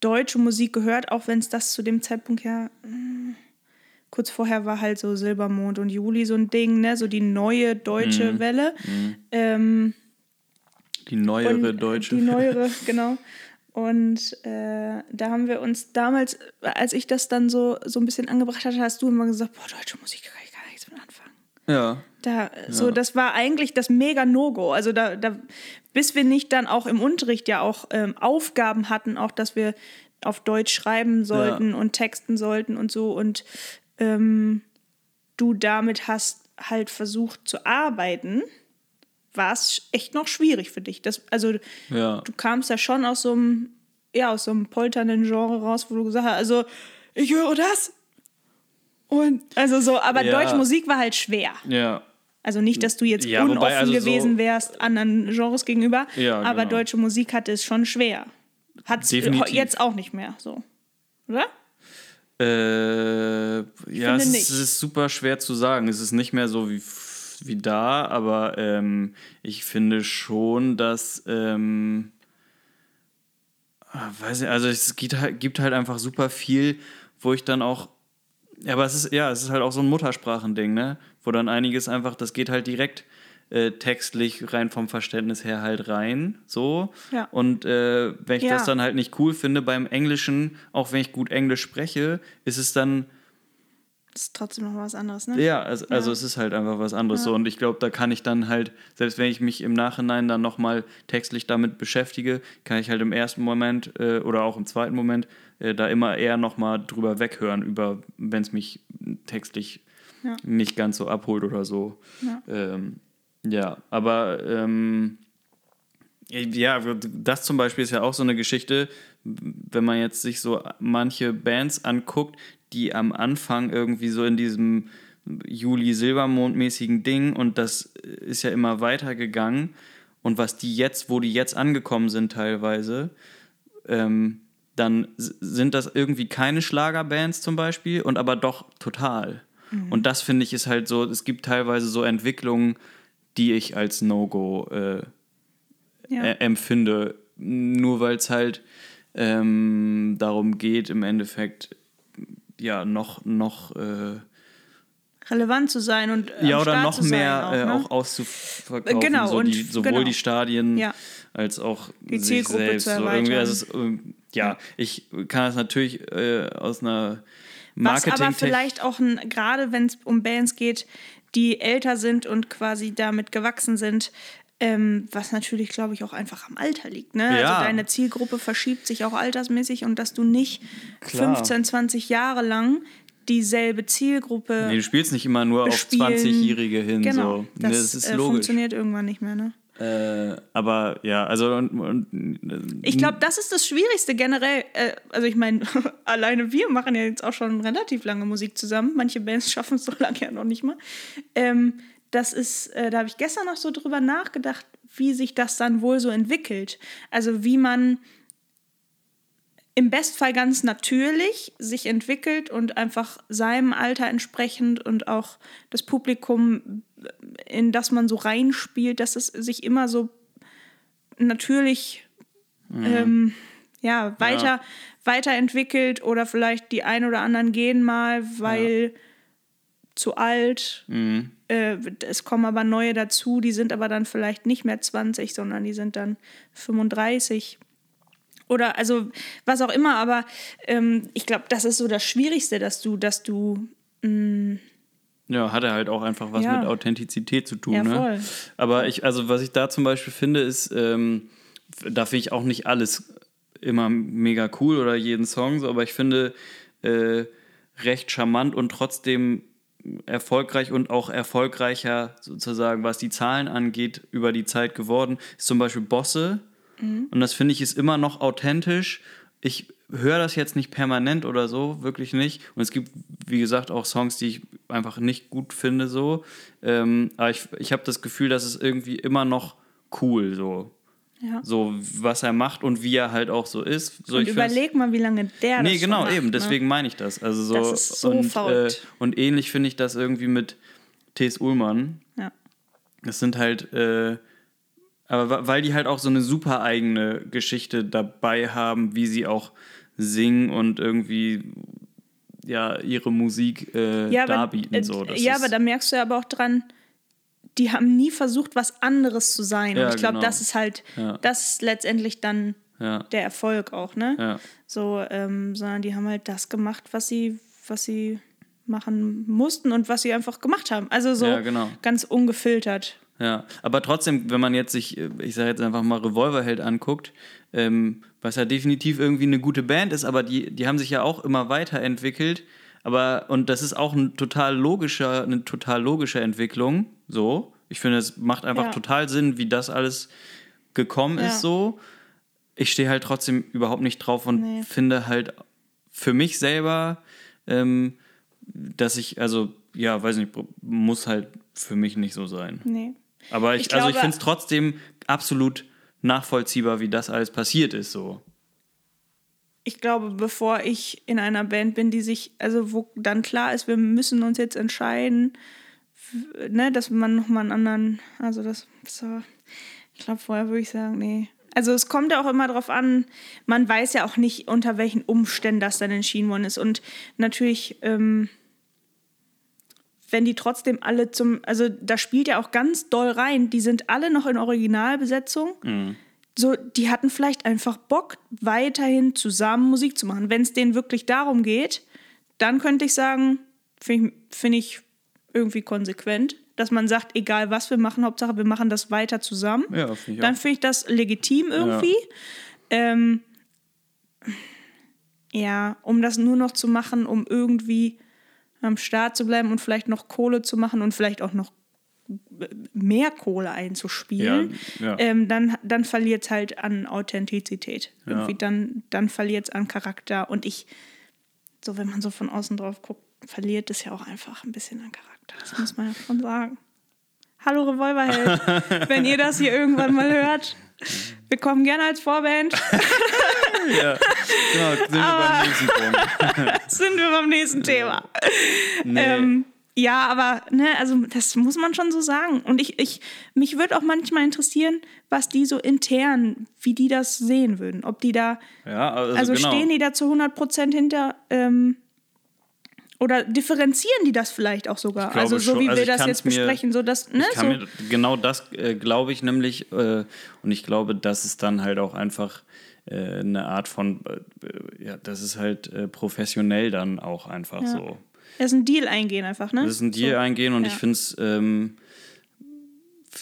deutsche Musik gehört, auch wenn es das zu dem Zeitpunkt ja mm, kurz vorher war halt so Silbermond und Juli so ein Ding, ne, so die neue Mhm. deutsche Welle. Ähm, Die neuere und deutsche. Die neuere, genau. Und äh, da haben wir uns damals, als ich das dann so, so ein bisschen angebracht hatte, hast du immer gesagt, boah, deutsche Musik kann ich gar nichts mit anfangen. Ja. Da, so, das war eigentlich das mega No-Go. Also da, da, bis wir nicht dann auch im Unterricht ja auch ähm, Aufgaben hatten, auch dass wir auf Deutsch schreiben sollten Ja. und texten sollten und so und ähm, du damit hast halt versucht zu arbeiten, war es echt noch schwierig für dich. Das, also Ja. du kamst ja schon aus so einem, ja, aus so einem polternden Genre raus, wo du gesagt hast, also ich höre das. Und also so, aber Ja. deutsche Musik war halt schwer. Ja. Also nicht, dass du jetzt Ja, unoffen wobei, also so- gewesen wärst anderen Genres gegenüber, Ja, aber genau. deutsche Musik hatte es schon schwer. Hat es jetzt auch nicht mehr so. Oder? Äh, ja, es ist, es ist super schwer zu sagen. Es ist nicht mehr so wie, wie da, aber ähm, ich finde schon, dass. Ähm, ah, weiß nicht, also es gibt halt, gibt halt einfach super viel, wo ich dann auch. Ja, aber es ist, ja, es ist halt auch so ein Muttersprachending, ne? Wo dann einiges einfach, das geht halt direkt äh, textlich rein vom Verständnis her halt rein, so. Ja. Und äh, wenn ich Ja. das dann halt nicht cool finde beim Englischen, auch wenn ich gut Englisch spreche, ist es dann, Das ist trotzdem noch was anderes, ne? ja, also, also es ist halt einfach was anderes so. Und ich glaube, da kann ich dann halt, selbst wenn ich mich im Nachhinein dann nochmal textlich damit beschäftige, kann ich halt im ersten Moment äh, oder auch im zweiten Moment äh, da immer eher nochmal drüber weghören, über, wenn es mich textlich Ja. nicht ganz so abholt oder so. Ja. Ähm, ja, aber ähm, ja, das zum Beispiel ist ja auch so eine Geschichte, wenn man jetzt sich so manche Bands anguckt, die am Anfang irgendwie so in diesem Juli-Silbermond-mäßigen Ding und das ist ja immer weitergegangen und was die jetzt, wo die jetzt angekommen sind teilweise, ähm, dann sind das irgendwie keine Schlagerbands zum Beispiel und aber doch total. Und das finde ich ist halt so, es gibt teilweise so Entwicklungen, die ich als No-Go äh, Ja. äh, empfinde. Nur weil es halt ähm, darum geht, im Endeffekt ja noch, noch äh, Relevant zu sein und am ja oder Start noch mehr auch, äh, ne? auch auszuverkaufen. Genau, so und die, sowohl genau. die Stadien Ja. als auch Die sich Zielgruppe selbst. zu so irgendwie, also ähm, ja, ich kann das natürlich äh, aus einer Was Marketing aber vielleicht auch, gerade wenn es um Bands geht, die älter sind und quasi damit gewachsen sind, ähm, was natürlich, glaube ich, auch einfach am Alter liegt. Ne? Ja. Also deine Zielgruppe verschiebt sich auch altersmäßig und dass du nicht Klar. 15, 20 Jahre lang dieselbe Zielgruppe Nee, du spielst nicht immer nur auf bespielen. 20-Jährige hin. Genau, so. Nee, das, das ist äh, logisch. funktioniert irgendwann nicht mehr. Ne? Äh, aber ja, also und, und ich glaube, das ist das Schwierigste generell. Äh, also ich meine, alleine wir machen ja jetzt auch schon relativ lange Musik zusammen. Manche Bands schaffen es so lange ja noch nicht mal. Ähm, das ist, äh, da habe ich gestern noch so drüber nachgedacht, wie sich das dann wohl so entwickelt. Also wie man im Bestfall ganz natürlich sich entwickelt und einfach seinem Alter entsprechend und auch das Publikum, in das man so reinspielt, dass es sich immer so natürlich mhm. ähm, ja, weiter, ja. weiterentwickelt oder vielleicht die ein oder anderen gehen mal, weil ja. zu alt. Mhm. Äh, es kommen aber neue dazu, die sind aber dann vielleicht nicht mehr 20, sondern die sind dann 35 oder also was auch immer, aber ähm, ich glaube, das ist so das Schwierigste, dass du, dass du. Mh, mm, ja, hat er halt auch einfach was ja. mit Authentizität zu tun. Ja, ne? Aber ich, also was ich da zum Beispiel finde, ist, ähm, da finde ich auch nicht alles immer mega cool oder jeden Song, so, aber ich finde äh, recht charmant und trotzdem erfolgreich und auch erfolgreicher sozusagen, was die Zahlen angeht, über die Zeit geworden, ist zum Beispiel Bosse Mhm. Und das finde ich ist immer noch authentisch. Ich höre das jetzt nicht permanent oder so, wirklich nicht. Und es gibt, wie gesagt, auch Songs, die ich einfach nicht gut finde, so. Ähm, aber ich, ich habe das Gefühl, dass es irgendwie immer noch cool so. Ja. So, was er macht und wie er halt auch so ist. So, und überleg mal, wie lange der Nee, genau, macht, eben, ne? deswegen meine ich das. Also so, das ist so und, Äh, und ähnlich finde ich das irgendwie mit T.S. Ullmann. Ja. Das sind halt äh, aber weil die halt auch so eine super eigene Geschichte dabei haben, wie sie auch singen und irgendwie ja ihre Musik äh, ja, darbieten. Aber, so. Das ja, aber da merkst du ja aber auch dran, die haben nie versucht, was anderes zu sein. Ja, und ich glaube, genau. das ist halt, ja. das ist letztendlich dann ja. der Erfolg auch, ne? Ja. So, ähm, sondern die haben halt das gemacht, was sie, was sie machen mussten und was sie einfach gemacht haben. Also so genau. ganz ungefiltert. Ja, aber trotzdem, wenn man jetzt sich, äh, ich sage jetzt einfach mal Revolverheld anguckt, ähm, was ja definitiv irgendwie eine gute Band ist, aber die, die haben sich ja auch immer weiterentwickelt. Aber, und das ist auch ein total logischer, eine total logische Entwicklung. So. Ich finde, es macht einfach ja. total Sinn, wie das alles gekommen ja. ist so. Ich stehe halt trotzdem überhaupt nicht drauf und nee. finde halt für mich selber, ähm, dass ich, also, ja, weiß nicht, muss halt für mich nicht so sein. Nee. Aber ich, ich also ich finde es trotzdem absolut nachvollziehbar, wie das alles passiert ist so. Ich glaube, bevor ich in einer Band bin, die sich, also wo dann klar ist, wir müssen uns jetzt entscheiden, ne, dass man nochmal einen anderen, also das, so, ich glaube, vorher würde ich sagen, nee. Also es kommt ja auch immer darauf an, man weiß ja auch nicht, unter welchen Umständen das dann entschieden worden ist. Und natürlich, ähm, wenn die trotzdem alle zum, also da spielt ja auch ganz doll rein, die sind alle noch in Originalbesetzung. Mhm. So, die hatten vielleicht einfach Bock, weiterhin zusammen Musik zu machen. Wenn es denen wirklich darum geht, dann könnte ich sagen, finde ich, find ich irgendwie konsequent, dass man sagt, egal was wir machen, Hauptsache wir machen das weiter zusammen. Ja, find dann finde ich das legitim irgendwie. Ja. Ähm, ja, um das nur noch zu machen, um irgendwie am Start zu bleiben und vielleicht noch Kohle zu machen und vielleicht auch noch mehr Kohle einzuspielen, ja, ja. Ähm, dann, dann verliert es halt an Authentizität. Ja. Irgendwie dann, dann verliert es an Charakter. Und ich, so wenn man so von außen drauf guckt, verliert es ja auch einfach ein bisschen an Charakter. Das muss man ja schon sagen. Hallo Revolverheld, wenn ihr das hier irgendwann mal hört, wir kommen gerne als Vorband. ja, genau, sind wir beim nächsten Punkt. sind wir beim nächsten Thema. Nee. Ähm, ja, aber ne, also das muss man schon so sagen. Und ich, ich, mich würde auch manchmal interessieren, was die so intern, wie die das sehen würden. Ob die da, ja, also, also genau. stehen die da zu 100 Prozent hinter ähm, oder differenzieren die das vielleicht auch sogar? Also so wie also wir das jetzt besprechen, so dass ne, so. Mir, genau das äh, glaube ich nämlich äh, und ich glaube, dass es dann halt auch einfach äh, eine Art von äh, ja, das ist halt äh, professionell dann auch einfach ja. so. Das ist ein Deal eingehen einfach, ne? Das ist ein Deal so. eingehen und ja. ich finde es ähm,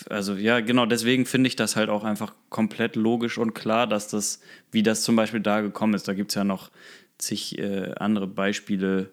also ja, genau, deswegen finde ich das halt auch einfach komplett logisch und klar, dass das, wie das zum Beispiel da gekommen ist, da gibt es ja noch zig äh, andere Beispiele,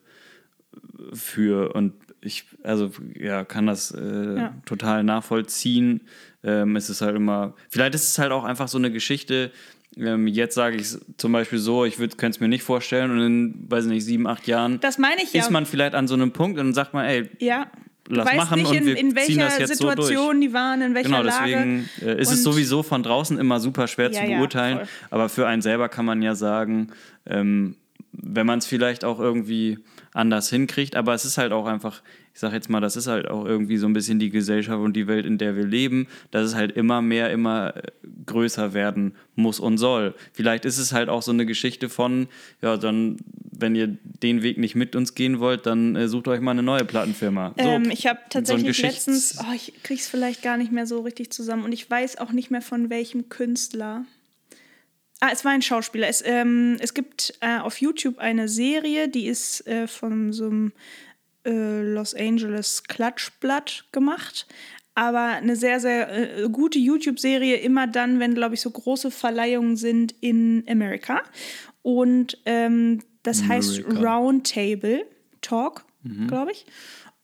für und ich, also ja, kann das äh, Ja. total nachvollziehen. Ähm, es ist halt immer, vielleicht ist es halt auch einfach so eine Geschichte. Ähm, jetzt sage ich es zum Beispiel so, ich könnte es mir nicht vorstellen und in, weiß nicht, sieben, acht Jahren Das meine ich ja. ist man vielleicht an so einem Punkt und sagt man, ey, ja. Du lass weißt machen nicht, und in, wir in ziehen welcher das jetzt so durch. Situation die waren, in welcher Genau, Lage. deswegen äh, ist es sowieso von draußen immer super schwer Ja, zu ja, beurteilen. voll. aber für einen selber kann man ja sagen, ähm, wenn man es vielleicht auch irgendwie anders hinkriegt, aber es ist halt auch einfach, ich sag jetzt mal, das ist halt auch irgendwie so ein bisschen die Gesellschaft und die Welt, in der wir leben, dass es halt immer mehr, immer äh, größer werden muss und soll. Vielleicht ist es halt auch so eine Geschichte von, ja, dann, wenn ihr den Weg nicht mit uns gehen wollt, dann äh, sucht euch mal eine neue Plattenfirma. So, Ähm, ich habe tatsächlich Geschichts- letztens, oh, ich krieg's vielleicht gar nicht mehr so richtig zusammen und ich weiß auch nicht mehr von welchem Künstler. Ah, es war ein Schauspieler. Es, ähm, es gibt äh, auf YouTube eine Serie, die ist äh, von so einem äh, Los Angeles Klatschblatt gemacht. Aber eine sehr, sehr äh, gute YouTube-Serie, immer dann, wenn, glaube ich, so große Verleihungen sind in Amerika. Und ähm, das heißt America. Roundtable Talk, glaube ich.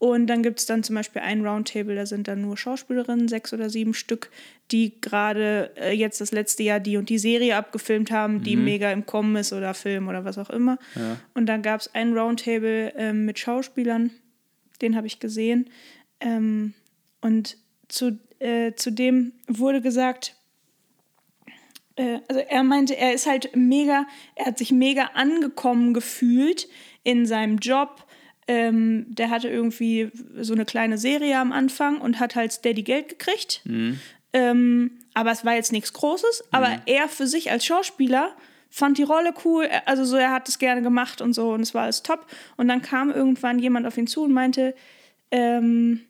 Und dann gibt es dann zum Beispiel ein Roundtable, da sind dann nur Schauspielerinnen, sechs oder sieben Stück, die gerade äh, jetzt das letzte Jahr die und die Serie abgefilmt haben, die mega im Kommen ist oder Film oder was auch immer. Und dann gab es ein Roundtable ähm, mit Schauspielern, den habe ich gesehen. Ähm, und zu, äh, zu dem wurde gesagt, äh, also er meinte, er ist halt mega, er hat sich mega angekommen gefühlt in seinem Job. Ähm, der hatte irgendwie so eine kleine Serie am Anfang und hat halt steady Geld gekriegt. Ähm, aber es war jetzt nichts Großes. Aber er für sich als Schauspieler fand die Rolle cool. Also so, er hat es gerne gemacht und so und es war alles top. Und dann kam irgendwann jemand auf ihn zu und meinte, ähm,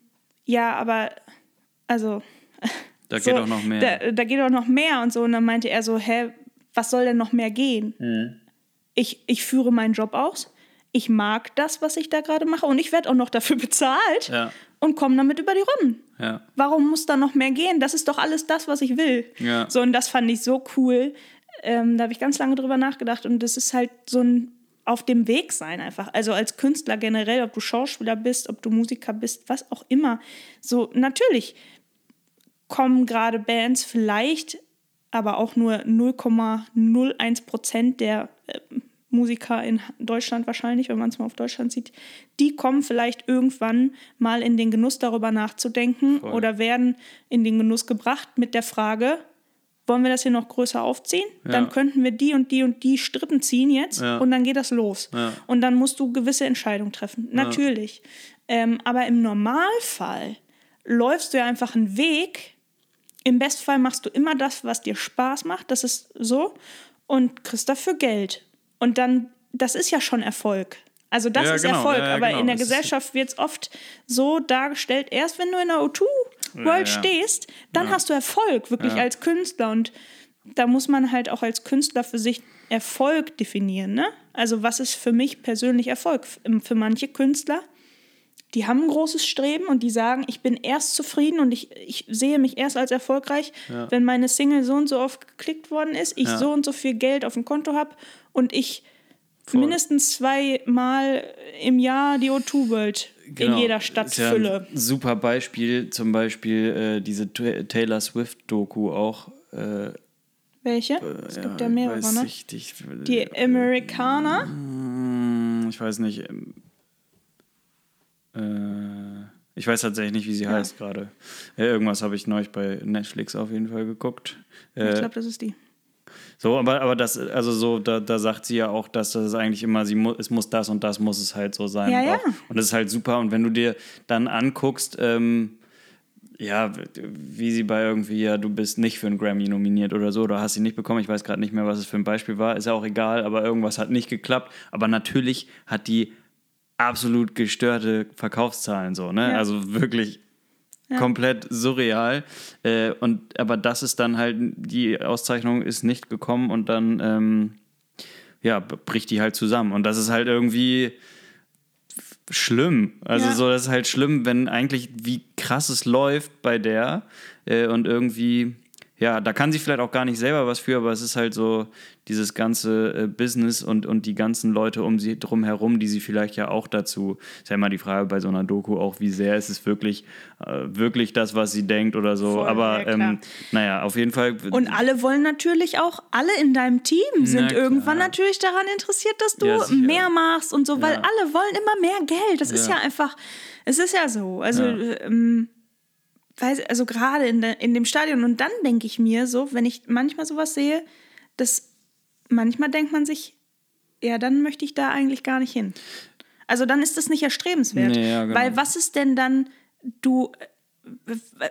ja, aber also Da so, geht auch noch mehr. Da, da geht auch noch mehr und so. Und dann meinte er so, hä, was soll denn noch mehr gehen? Mhm. Ich, ich führe meinen Job aus. Ich mag das, was ich da gerade mache. Und ich werde auch noch dafür bezahlt Ja. und komme damit über die Runden. ja. Warum muss da noch mehr gehen? Das ist doch alles das, was ich will. Ja. So, und das fand ich so cool. Ähm, da habe ich ganz lange drüber nachgedacht. Und das ist halt so ein auf dem Weg sein einfach. Also als Künstler generell, ob du Schauspieler bist, ob du Musiker bist, was auch immer. So, natürlich kommen gerade Bands vielleicht, aber auch nur 0,01 Prozent der äh, Musiker in Deutschland wahrscheinlich, wenn man es mal auf Deutschland sieht, die kommen vielleicht irgendwann mal in den Genuss darüber nachzudenken Voll. oder werden in den Genuss gebracht mit der Frage, wollen wir das hier noch größer aufziehen? Dann könnten wir die und die und die Strippen ziehen jetzt Ja. und dann geht das los. Ja. Und dann musst du gewisse Entscheidungen treffen. Natürlich. Ähm, aber im Normalfall läufst du ja einfach einen Weg. Im Bestfall machst du immer das, was dir Spaß macht. Das ist so. Und kriegst dafür Geld. Und dann, das ist ja schon Erfolg. Also das Ja, ist genau. Erfolg. Ja, aber genau. in der Gesellschaft wird es oft so dargestellt, erst wenn du in der O2 World ja. stehst, dann hast du Erfolg, wirklich als Künstler. Und da muss man halt auch als Künstler für sich Erfolg definieren. Ne? Also was ist für mich persönlich Erfolg? Für manche Künstler, die haben ein großes Streben und die sagen, ich bin erst zufrieden und ich, ich sehe mich erst als erfolgreich, wenn meine Single so und so oft geklickt worden ist, ich so und so viel Geld auf dem Konto habe und ich Voll. mindestens zweimal im Jahr die O2 World in Genau. jeder Stadt ja fülle. Super Beispiel, zum Beispiel äh, diese Ta- Taylor Swift-Doku auch. Äh, Welche? Es gibt ja mehrere, weiß ne? Ich, ich, Die Amerikaner. Hm, ich weiß nicht. ähm, Äh, ich weiß tatsächlich nicht, wie sie heißt gerade. Äh, irgendwas habe ich neulich bei Netflix auf jeden Fall geguckt. Ich Äh, glaube, das ist die. So, aber, aber das, also so, da, da sagt sie ja auch, dass das eigentlich immer, sie mu es muss das und das muss es halt so sein. Ja, und, ja. und das ist halt super. Und wenn du dir dann anguckst, ähm, ja, wie sie bei irgendwie, ja, du bist nicht für einen Grammy nominiert oder so, oder hast sie nicht bekommen, ich weiß gerade nicht mehr, was es für ein Beispiel war, ist ja auch egal, aber irgendwas hat nicht geklappt. Aber natürlich hat die absolut gestörte Verkaufszahlen so, ne? Ja. Also wirklich komplett surreal. Äh, und aber das ist dann halt, die Auszeichnung ist nicht gekommen und dann ähm, ja, bricht die halt zusammen. Und das ist halt irgendwie schlimm. Also Ja. so, das ist halt schlimm, wenn eigentlich wie krass es läuft bei der äh, und irgendwie ja, da kann sie vielleicht auch gar nicht selber was für, aber es ist halt so dieses ganze äh, Business und, und die ganzen Leute um sie drum herum, die sie vielleicht ja auch dazu, ist ja immer die Frage bei so einer Doku auch, wie sehr ist es wirklich, äh, wirklich das, was sie denkt oder so. Voll, aber ja, klar. ähm, naja, auf jeden Fall. Und alle wollen natürlich auch, alle in deinem Team sind klar. irgendwann natürlich daran interessiert, dass du Ja, mehr machst und so, weil Ja. alle wollen immer mehr Geld. Das ist Ja. einfach, es ist ja so. Also, ähm, weiß, also gerade in, der- in dem Stadion. Und dann denke ich mir so, wenn ich manchmal sowas sehe, dass manchmal denkt man sich, ja, dann möchte ich da eigentlich gar nicht hin. Also dann ist das nicht erstrebenswert. Nee, ja, genau. Weil was ist denn dann, du,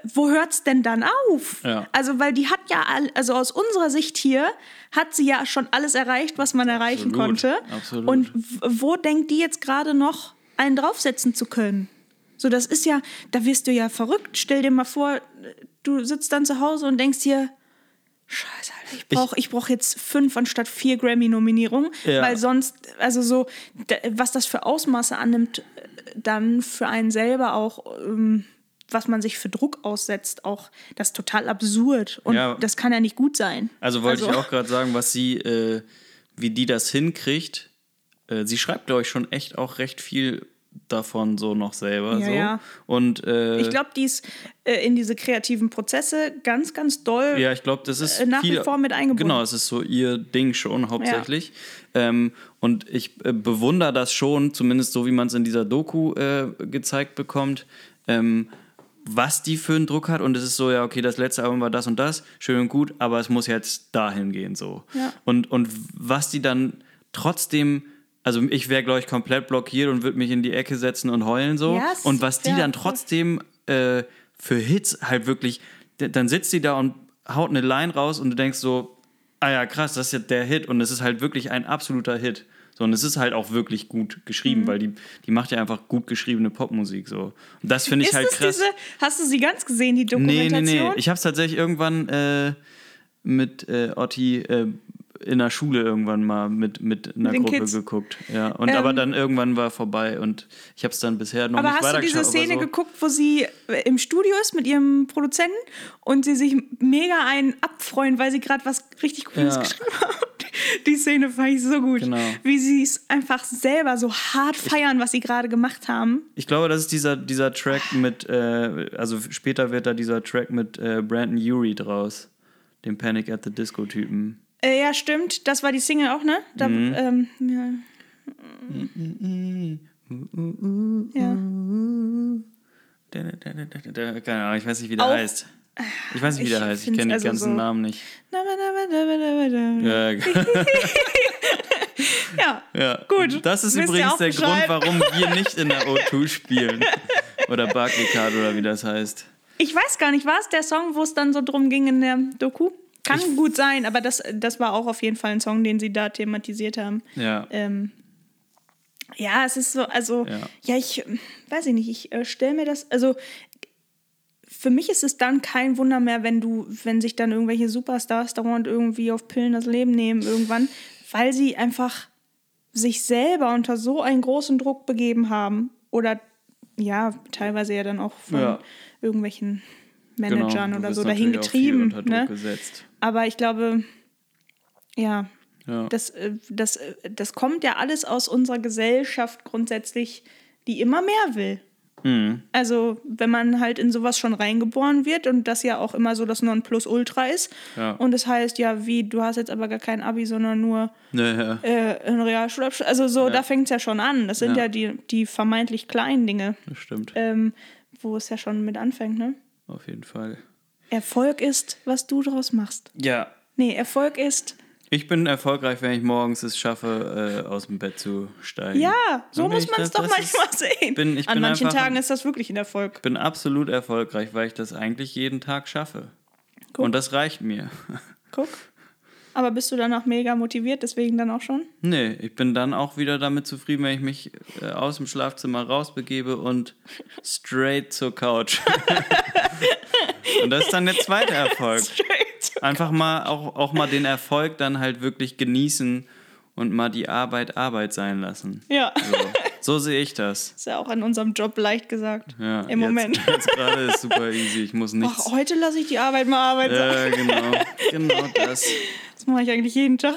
wo hört's denn dann auf? Ja. Also, weil die hat ja, all, also aus unserer Sicht hier, hat sie ja schon alles erreicht, was man erreichen Absolut, konnte. absolut. Und wo denkt die jetzt gerade noch, einen draufsetzen zu können? So, das ist ja, da wirst du ja verrückt. Stell dir mal vor, du sitzt dann zu Hause und denkst dir, Scheiße, Alter, ich brauche ich brauch jetzt fünf anstatt vier Grammy-Nominierungen, Ja. weil sonst, also so, was das für Ausmaße annimmt, dann für einen selber auch, ähm, was man sich für Druck aussetzt, auch das ist total absurd. Und Ja. das kann ja nicht gut sein. Also wollte ich auch gerade sagen, was sie, äh, wie die das hinkriegt. Äh, sie schreibt, glaube ich, schon echt auch recht viel davon so noch selber. Ja, so. ja. Und äh, Ich glaube, die ist äh, in diese kreativen Prozesse ganz, ganz doll. ja, ich glaube, das ist äh, nach wie viel, vor mit eingebunden. Genau, es ist so ihr Ding schon hauptsächlich. Ähm, und ich äh, bewundere das schon, zumindest so wie man es in dieser Doku äh, gezeigt bekommt. Ähm, was die für einen Druck hat und es ist so, ja, okay, das letzte Album war das und das, schön und gut, aber es muss jetzt dahin gehen so. Ja. Und, und was die dann trotzdem, also ich wäre, glaube ich, komplett blockiert und würde mich in die Ecke setzen und heulen so. Ja, es- und was die ja, dann trotzdem äh, für Hits halt wirklich, dann sitzt die da und haut eine Line raus und du denkst so, ah ja, krass, das ist ja der Hit und es ist halt wirklich ein absoluter Hit. So, und es ist halt auch wirklich gut geschrieben, Mhm. weil die, die macht ja einfach gut geschriebene Popmusik so. Und das finde ich ist halt krass. diese, hast du sie ganz gesehen, die Nee, Dokumentation? nee, nee. Ich habe es tatsächlich irgendwann äh, mit äh, Otti äh, in der Schule irgendwann mal mit, mit einer den Gruppe Kids. geguckt. Ja. Und Ähm, aber dann irgendwann war vorbei und ich habe es dann bisher noch Aber nicht hast du weitergeschaut. diese Szene aber so. geguckt, wo sie äh, im Studio ist mit ihrem Produzenten und sie sich mega einen abfreuen, weil sie gerade was richtig Cooles Ja. geschrieben haben? Die Szene fand ich so gut. Genau. Wie sie es einfach selber so hart feiern, was sie gerade gemacht haben. Ich glaube, das ist dieser, dieser Track mit, äh, also später wird da dieser Track mit äh, Brandon Urie draus, dem Panic at the Disco-Typen. Äh, ja, stimmt. Das war die Single auch, ne? Da, Mhm. ähm, ja. ja. Keine Ahnung, ich weiß nicht, wie der Auch- heißt. Ich weiß nicht, wie der Ich heißt. Ich kenne also ganzen so- Namen nicht. Ja, Ja. ja. Gut, Das ist wisst übrigens der. Grund, warum wir nicht in der O2 spielen. Oder Barclaycard oder wie das heißt. Ich weiß gar nicht, war es der Song, wo es dann so drum ging in der Doku? Kann gut sein, aber das, das war auch auf jeden Fall ein Song, den sie da thematisiert haben. Ja. Ähm, ja, es ist so, also, ja, Ja. ich weiß ich nicht, ich äh, stelle mir das, also für mich ist es dann kein Wunder mehr, wenn du, wenn sich dann irgendwelche Superstars dauernd irgendwie auf Pillen das Leben nehmen irgendwann, weil sie einfach sich selber unter so einen großen Druck begeben haben oder ja, teilweise ja dann auch von Ja. irgendwelchen Managern Genau, oder so dahin getrieben. Ne? gesetzt. Aber ich glaube, ja, Ja. das, äh, das, äh, das kommt ja alles aus unserer Gesellschaft grundsätzlich, die immer mehr will. Mhm. Also, wenn man halt in sowas schon reingeboren wird und das ja auch immer so das Nonplusultra ist. Ja. Und es heißt, ja, wie, du hast jetzt aber gar kein Abi, sondern nur Ja, äh, einen Realschulabschluss. Also, so, da fängt es ja schon an. Das sind ja, Ja. die, die vermeintlich kleinen Dinge, Das stimmt. ähm, wo es ja schon mit anfängt, ne? Auf jeden Fall. Erfolg ist, was du draus machst. Ja. Nee, Erfolg ist, Ich bin erfolgreich, wenn ich morgens es schaffe, äh, aus dem Bett zu steigen. ja, so muss man es doch manchmal ist- sehen. bin- An bin manchen einfach Tagen ist das wirklich ein Erfolg. Ich bin absolut erfolgreich, weil ich das eigentlich jeden Tag schaffe. Guck. Und das reicht mir. Guck. Aber bist du danach mega motiviert, deswegen dann auch schon? Nee, ich bin dann auch wieder damit zufrieden, wenn ich mich äh, aus dem Schlafzimmer rausbegebe und straight zur Couch. und das ist dann der zweite Erfolg. Einfach mal auch, auch mal den Erfolg dann halt wirklich genießen und mal die Arbeit Arbeit sein lassen. Ja. So. So sehe ich das. Ist ja auch an unserem Job leicht gesagt. Ja, Im jetzt, Moment. Jetzt gerade ist super easy. Ich muss nichts. Ach, heute lasse ich die Arbeit mal Arbeit sein. Ja, genau. Genau das. Das mache ich eigentlich jeden Tag.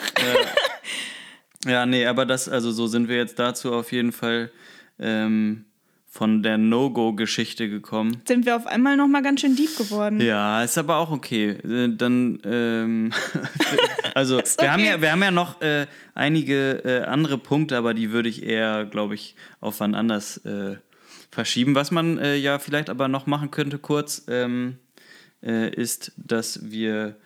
Ja, nee, aber das, also so sind wir jetzt dazu auf jeden Fall ähm, von der No-Go-Geschichte gekommen. Sind wir auf einmal nochmal ganz schön deep geworden. Ja, ist aber auch okay. Äh, Dann, ähm, also Ist wir, haben okay. ja, wir haben ja noch äh, einige äh, andere Punkte, aber die würde ich eher, glaube ich, auf wann anders äh, verschieben. Was man äh, ja vielleicht aber noch machen könnte, kurz, ähm, äh, ist, dass wir,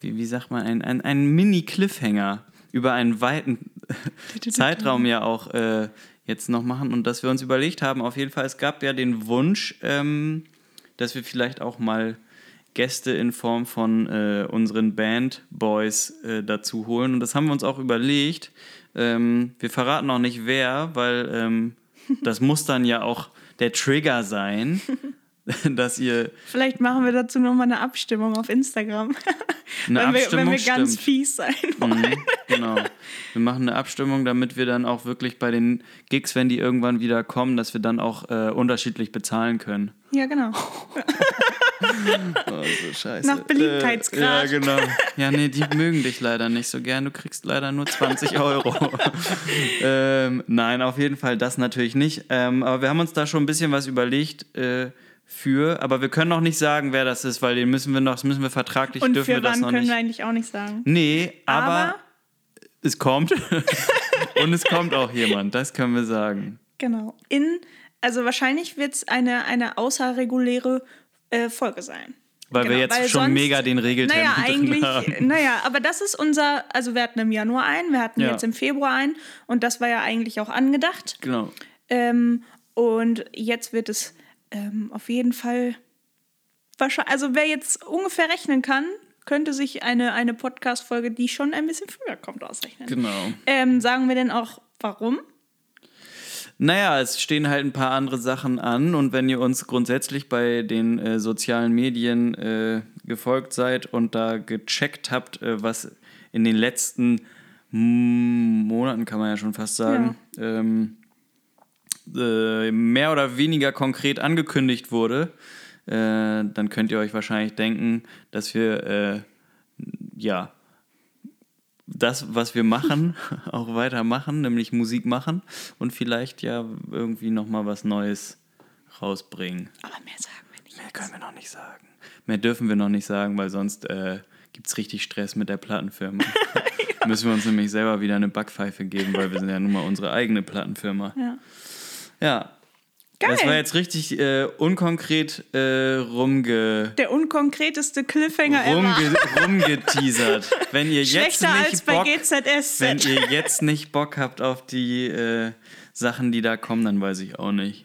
wie, wie sagt man, ein, ein, ein Mini-Cliffhanger über einen weiten Zeitraum ja auch äh, jetzt noch machen und dass wir uns überlegt haben, auf jeden Fall, es gab ja den Wunsch, ähm, dass wir vielleicht auch mal Gäste in Form von äh, unseren Band-Boys äh, dazu holen. Und das haben wir uns auch überlegt. Ähm, wir verraten noch nicht wer, weil ähm, das muss dann ja auch der Trigger sein, dass ihr Vielleicht machen wir dazu nochmal eine Abstimmung auf Instagram. Eine wenn, wir, wenn Abstimmung wir ganz stimmt. fies sein wollen. Mhm, genau. Wir machen eine Abstimmung, damit wir dann auch wirklich bei den Gigs, wenn die irgendwann wieder kommen, dass wir dann auch äh, unterschiedlich bezahlen können. Ja, genau. Oh, so scheiße. Nach Beliebtheitsgrad. Äh, ja, genau. Ja, nee, die mögen dich leider nicht so gern. Du kriegst leider nur 20 Euro. ähm, nein, auf jeden Fall das natürlich nicht. Ähm, aber wir haben uns da schon ein bisschen was überlegt äh, für. Aber wir können noch nicht sagen, wer das ist, weil den müssen wir noch, das müssen wir vertraglich, Und dürfen für wir das wann noch können nicht. wir eigentlich auch nicht sagen. Nee, aber, Aber- es kommt. Und es kommt auch jemand, das können wir sagen. Genau. In, also wahrscheinlich wird es eine, eine außerreguläre äh, Folge sein. Weil wir Genau, jetzt weil schon sonst- mega den Regeltermin Naja, eigentlich, haben. naja, aber das ist unser, also wir hatten im Januar einen, wir hatten Ja. jetzt im Februar einen und das war ja eigentlich auch angedacht. Genau. Ähm, und jetzt wird es ähm, auf jeden Fall wahrscheinlich, also wer jetzt ungefähr rechnen kann, könnte sich eine, eine Podcast-Folge, die schon ein bisschen früher kommt, ausrechnen. Genau. Ähm, sagen wir denn auch, warum? Naja, es stehen halt ein paar andere Sachen an und wenn ihr uns grundsätzlich bei den äh, sozialen Medien äh, gefolgt seid und da gecheckt habt, äh, was in den letzten Monaten, kann man ja schon fast sagen, ähm, äh, mehr oder weniger konkret angekündigt wurde, äh, dann könnt ihr euch wahrscheinlich denken, dass wir äh, ja das, was wir machen, auch weitermachen, nämlich Musik machen und vielleicht ja irgendwie nochmal was Neues rausbringen. Aber mehr sagen wir nicht. Mehr können wir noch nicht sagen. Mehr dürfen wir noch nicht sagen, weil sonst äh, gibt es richtig Stress mit der Plattenfirma. Müssen wir uns nämlich selber wieder eine Backpfeife geben, weil wir sind ja nun mal unsere eigene Plattenfirma. Ja. Ja. Geil. Das war jetzt richtig äh, unkonkret äh, rumge Der unkonkreteste Cliffhanger ever. rumge rumgeteasert. Wenn ihr jetzt Schlechter nicht als bei Bock, wenn ihr jetzt nicht Bock habt auf die äh, Sachen, die da kommen, dann weiß ich auch nicht.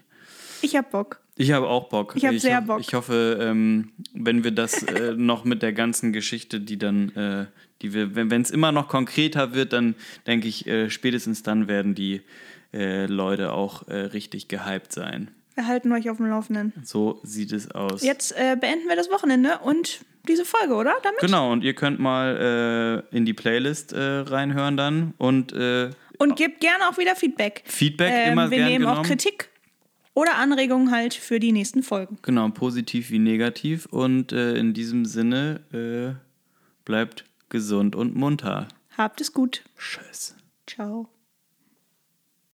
Ich hab Bock. Ich habe auch Bock. Ich hab sehr Bock. Ich hoffe, ähm, wenn wir das äh, noch mit der ganzen Geschichte, die dann, äh, die wir, wenn es immer noch konkreter wird, dann denke ich, äh, spätestens dann werden die äh, Leute auch äh, richtig gehypt sein. Wir halten euch auf dem Laufenden. So sieht es aus. Jetzt äh, beenden wir das Wochenende und diese Folge, oder? Damit? Genau, und ihr könnt mal äh, in die Playlist äh, reinhören dann und Und gebt gerne auch wieder Feedback. Feedback Ähm, immer wir nehmen genommen. auch Kritik oder Anregungen halt für die nächsten Folgen. Genau, positiv wie negativ. Und in diesem Sinne bleibt gesund und munter. Habt es gut. Tschüss. Ciao.